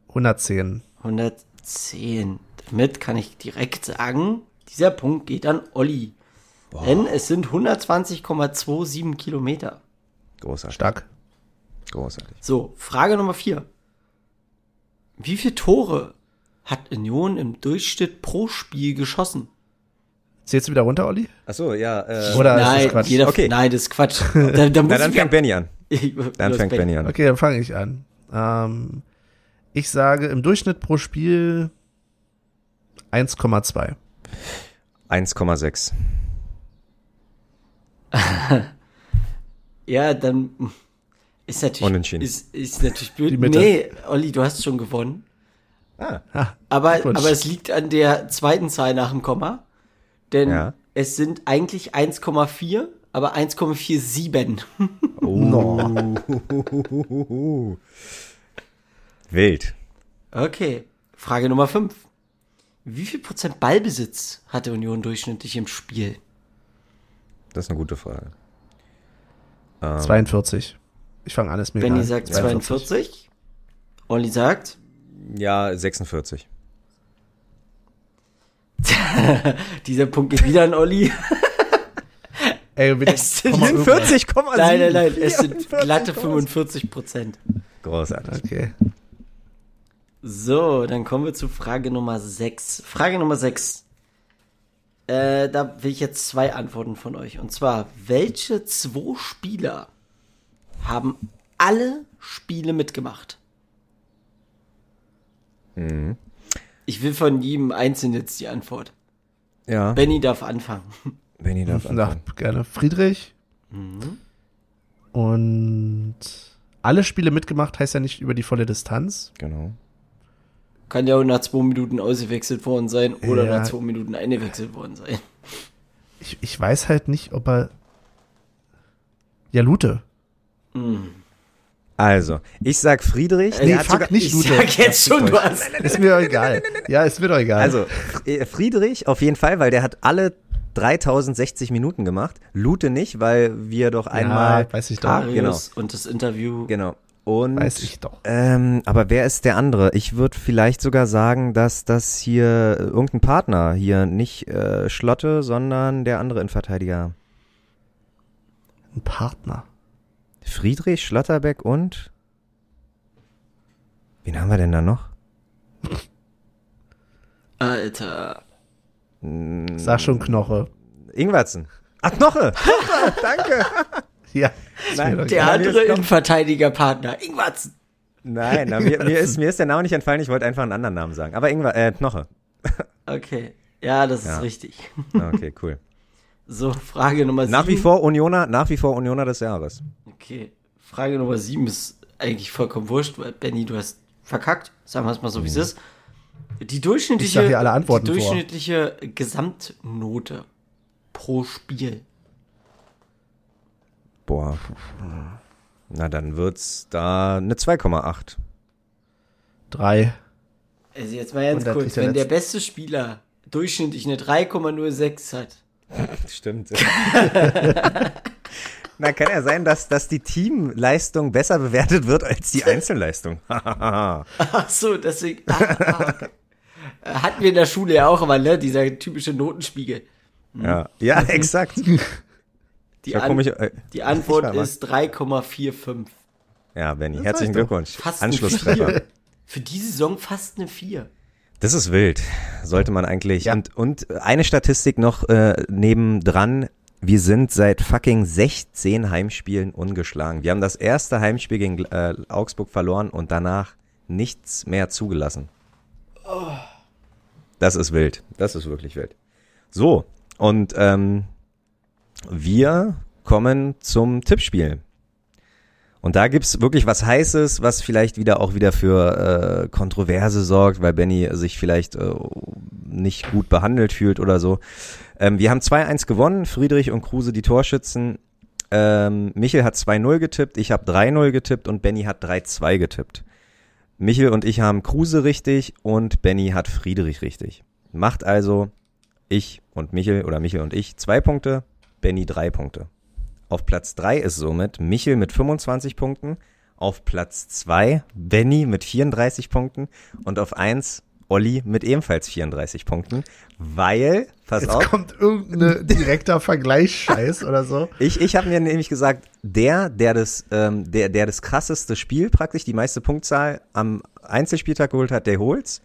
110. 110. Damit kann ich direkt sagen, dieser Punkt geht an Olli. Denn es sind 120,27 Kilometer. Großartig, Stark. Großartig. So, Frage Nummer 4. Wie viele Tore hat Union im Durchschnitt pro Spiel geschossen? Zählst du wieder runter, Olli? Achso, ja. Äh, Oder ist das nein, Quatsch? jeder, Okay. nein, das ist Quatsch. Da, da na, dann fängt Benny an. Dann fängt Benny an. Okay, dann fange ich an. Ähm, ich sage im Durchschnitt pro Spiel 1,2. 1,6. Ja, dann ist natürlich, Unentschieden. ist, ist natürlich blöd. Nee, Olli, du hast schon gewonnen. Ah, Ha, Aber, aber es liegt an der zweiten Zahl nach dem Komma. Denn Ja. es sind eigentlich 1,4, aber 1,47. no. Wild. Okay. Frage Nummer 5. Wie viel Prozent Ballbesitz hatte Union durchschnittlich im Spiel? Das ist eine gute Frage. 42. Ich fange an, ist mir Benny sagt 42. Olli sagt, Ja, 46. dieser Punkt geht wieder an Olli. Ey, bitte, Es sind komm mal irgendwas. 40,7. Nein, nein, nein, es sind glatte 45 Prozent. Großartig. Okay. So, dann kommen wir zu Frage Nummer 6. Frage Nummer 6. Äh, da will ich jetzt zwei Antworten von euch. Und zwar, welche zwei Spieler haben alle Spiele mitgemacht? Mhm. Ich will von jedem einzeln jetzt die Antwort. Ja, Benny darf anfangen. Benny darf Na, anfangen. gerne. Friedrich. Und alle Spiele mitgemacht heißt ja nicht über die volle Distanz. Genau. Kann ja auch nach zwei Minuten ausgewechselt worden sein oder Ja. nach zwei Minuten eingewechselt worden sein. Ich, ich weiß halt nicht, ob er. Ja, Lute. Also, ich sag Friedrich. Nee, der hat fuck, sogar, nicht Ich Lute. sag jetzt schon, du hast. Ist mir doch egal. Ja, ist mir doch egal. Also, äh, Friedrich auf jeden Fall, weil der hat alle 3060 Minuten gemacht. Lute nicht, weil wir doch einmal. ja, weiß ich doch. Marius und das Interview. Genau. Und, Weiß ich doch. Ähm, aber wer ist der andere? Ich würde vielleicht sogar sagen, dass das hier äh, irgendein Partner hier nicht äh, Schlotte, sondern der andere Innenverteidiger. Ein Partner. Friedrich, Schlotterbeck und wen haben wir denn da noch? Alter. Sag schon Knoche. Ingwertsen. Ach, Knoche! Knoche, danke! Ja. Nein, Der andere Innenverteidigerpartner. Ingwarzen. Nein, na, mir, mir, ist, mir ist der Name nicht entfallen, ich wollte einfach einen anderen Namen sagen. Aber Ingwer, äh, Knoche. Okay. Ja, das Ja. ist richtig. Okay, cool. So, Frage Nummer sieben. Nach wie vor Unioner, nach wie vor Unioner des Jahres. Okay. Frage Nummer sieben ist eigentlich vollkommen wurscht, weil Benny, du hast verkackt. Sagen wir es mal so, wie es ist. Die durchschnittliche, Ich sag hier alle Antworten die vor. durchschnittliche Gesamtnote pro Spiel. Boah. Na, dann wird's da eine 2,8. Drei. Also jetzt mal ganz kurz, wenn der beste Spieler durchschnittlich eine 3,06 hat, Stimmt. Na, kann ja sein, dass, dass die Teamleistung besser bewertet wird als die Einzelleistung. Ach so, deswegen. Ah, ah, okay. Äh, Hatten wir in der Schule ja auch immer, ne? Dieser typische Notenspiegel. ja, ja, exakt. Die, An komisch, äh, die Antwort ist 3,45. ja, Benny, Das herzlichen. Glückwunsch. Fast Anschlusstreffer. 4. Für die Saison fast eine 4. Das ist wild. Sollte man eigentlich. Ja. Und, und eine Statistik noch äh, nebendran. Wir sind seit fucking 16 Heimspielen ungeschlagen. Wir haben das erste Heimspiel gegen äh, Augsburg verloren und danach nichts mehr zugelassen. Das ist wild. Das ist wirklich wild. So, und ähm, wir kommen zum Tippspiel. Und da gibt's wirklich was Heißes, was vielleicht wieder auch wieder für äh, Kontroverse sorgt, weil Benny sich vielleicht äh, nicht gut behandelt fühlt oder so. Ähm, wir haben 2-1 gewonnen, Friedrich und Kruse die Torschützen. Ähm, Michel hat 2-0 getippt, ich habe 3-0 getippt und Benny hat 3-2 getippt. Michel und ich haben Kruse richtig und Benny hat Friedrich richtig. Macht also ich und Michel oder Michel und ich zwei Punkte, Benny drei Punkte. Auf Platz 3 ist somit Michel mit 25 Punkten, auf Platz 2 Benny mit 34 Punkten und auf 1 Olli mit ebenfalls 34 Punkten, weil, pass Jetzt auf, kommt irgendein direkter Vergleichsscheiß oder so. ich, ich habe mir nämlich gesagt, der, der das, ähm, der, der das krasseste Spiel praktisch, die meiste Punktzahl am Einzelspieltag geholt hat, der holt's.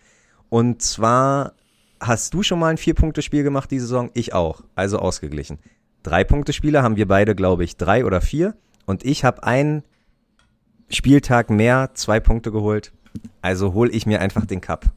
Und zwar hast du schon mal ein Vier-Punkte-Spiel gemacht diese Saison? Ich auch. Also ausgeglichen. Drei-Punkte-Spieler haben wir beide, glaube ich, drei oder vier. Und ich habe einen Spieltag mehr, zwei Punkte geholt. Also hole ich mir einfach den Cup.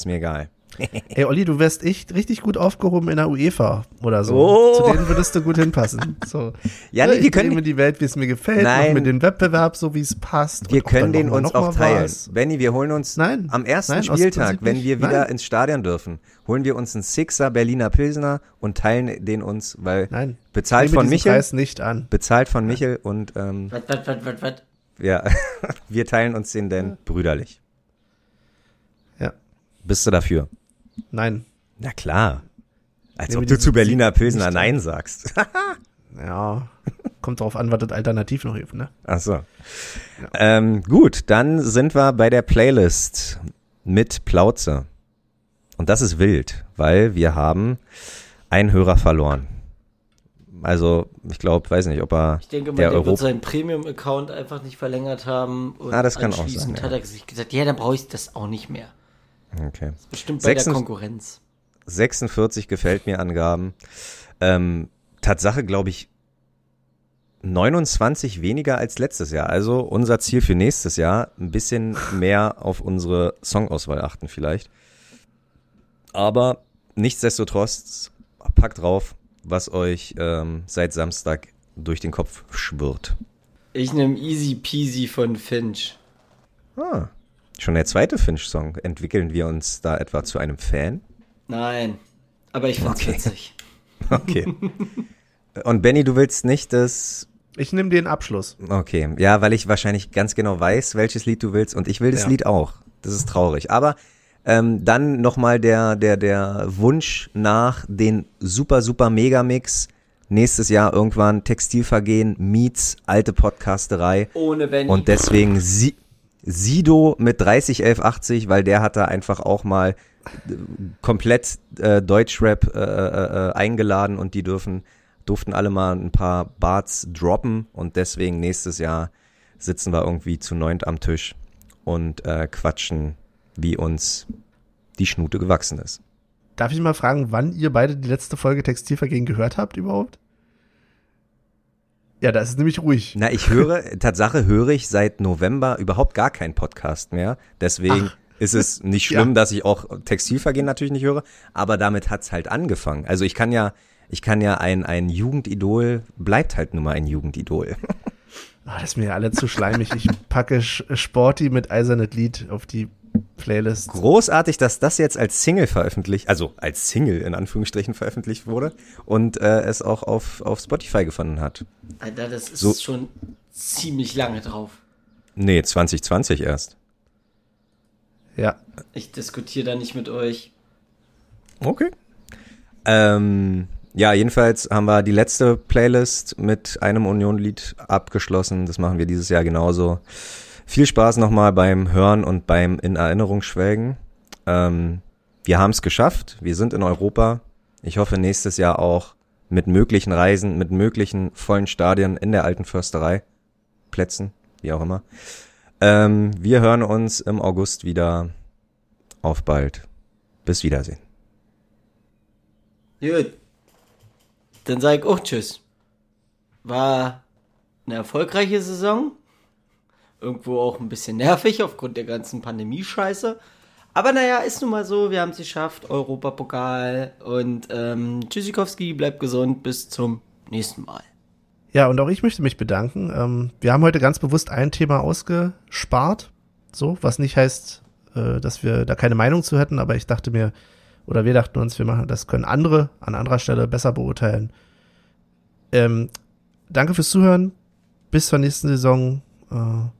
Ist mir egal. Ey, Olli, du wärst echt richtig gut aufgehoben in der UEFA oder so. Oh. Zu denen würdest du gut hinpassen. So. Ja, nee, ich wir können- nehme die Welt, wie es mir gefällt, Nein. mir den Wettbewerb so, wie es passt. Wir können den uns auch teilen. was. Benny, wir holen uns Nein. am ersten Nein, Spieltag, wenn wir wieder Nein. ins Stadion dürfen, holen wir uns einen Sixer Berliner Pilsner und teilen den uns, weil Nein. bezahlt Nehme von Michel, Preis nicht an. bezahlt von Michel und ähm, was, was, was, was? ja, wir teilen uns den denn brüderlich. Ja. Bist du dafür? Nein. Na klar. Als Nehme ob du zu Berliner nicht Nein sagst. Ja. Kommt drauf an, was das Alternativ noch hilft, ne? Ach so. Ähm, gut, dann sind wir bei der Playlist mit Plauze. Und das ist wild, weil wir haben einen Hörer verloren. Also, ich glaube, weiß nicht, ob er Ich denke mal, der der, wird seinen Premium-Account einfach nicht verlängert haben. Und Ah, das kann auch sein, ja. hat er sich gesagt, ja, dann brauche ich das auch nicht mehr. Okay. Bestimmt bei der 46 Konkurrenz. 46 gefällt mir Angaben. Ähm, Tatsache, glaube ich, 29 weniger als letztes Jahr. Also unser Ziel für nächstes Jahr, ein bisschen mehr auf unsere Songauswahl achten vielleicht. Aber nichtsdestotrotz, packt drauf, was euch ähm, seit Samstag durch den Kopf schwirrt. Ich nehme Easy Peasy von Finch. Ah, schon der zweite Finch-Song. Entwickeln wir uns da etwa zu einem Fan? Nein, aber ich find's Okay. witzig. Okay. Und Benny, du willst nicht das Ich nehme den Abschluss. Okay, ja, weil ich wahrscheinlich ganz genau weiß, welches Lied du willst und ich will das Ja. Lied auch. Das ist traurig. Aber ähm, dann nochmal der, der, der Wunsch nach den super, super Megamix. Nächstes Jahr irgendwann Textilvergehen meets alte Podcasterei. Ohne Benny. Und deswegen Si- Sido mit 301180, weil der hat da einfach auch mal äh, komplett äh, Deutschrap äh, äh, äh, eingeladen und die dürfen durften alle mal ein paar Barts droppen und deswegen nächstes Jahr sitzen wir irgendwie zu neunt am Tisch und äh, quatschen, wie uns die Schnute gewachsen ist. Darf ich mal fragen, wann ihr beide die letzte Folge Textilvergehen gehört habt überhaupt? Ja, da ist es nämlich ruhig. Na, ich höre, Tatsache höre ich seit November überhaupt gar keinen Podcast mehr. Deswegen Ach. ist es nicht schlimm, Ja. dass ich auch Textilvergehen natürlich nicht höre, aber damit hat's halt angefangen. Also ich kann ja, ich kann ja ein, ein Jugendidol, bleibt halt nun mal ein Jugendidol. Ah, das ist mir ja alle zu schleimig. Ich packe Sporty mit Eisernet Lied auf die Playlist. Großartig, dass das jetzt als Single veröffentlicht, also als Single in Anführungsstrichen veröffentlicht wurde und äh, es auch auf, auf Spotify gefunden hat. Alter, das ist So- schon ziemlich lange drauf. Nee, 2020 erst. Ja. Ich diskutiere da nicht mit euch. Okay. Ähm, ja, jedenfalls haben wir die letzte Playlist mit einem Union-Lied abgeschlossen. Das machen wir dieses Jahr genauso. Viel Spaß nochmal beim Hören und beim in Erinnerung schwelgen. Ähm, wir haben es geschafft. Wir sind in Europa. Ich hoffe nächstes Jahr auch mit möglichen Reisen, mit möglichen vollen Stadien in der alten Försterei. Plätzen, wie auch immer. Ähm, wir hören uns im August wieder. Auf bald. Bis Wiedersehen. Gut. Dann sag ich auch Tschüss. War eine erfolgreiche Saison. Irgendwo auch ein bisschen nervig aufgrund der ganzen Pandemie-Scheiße. Aber naja, ist nun mal so, wir haben es geschafft. Europapokal. Und ähm, Tschüssikowski, bleibt gesund. Bis zum nächsten Mal. Ja, und auch ich möchte mich bedanken. Ähm, wir haben heute ganz bewusst ein Thema ausgespart. So, was nicht heißt, äh, dass wir da keine Meinung zu hätten, aber ich dachte mir, oder wir dachten uns, wir machen, das können andere an anderer Stelle besser beurteilen. Ähm, danke fürs Zuhören. Bis zur nächsten Saison. Äh,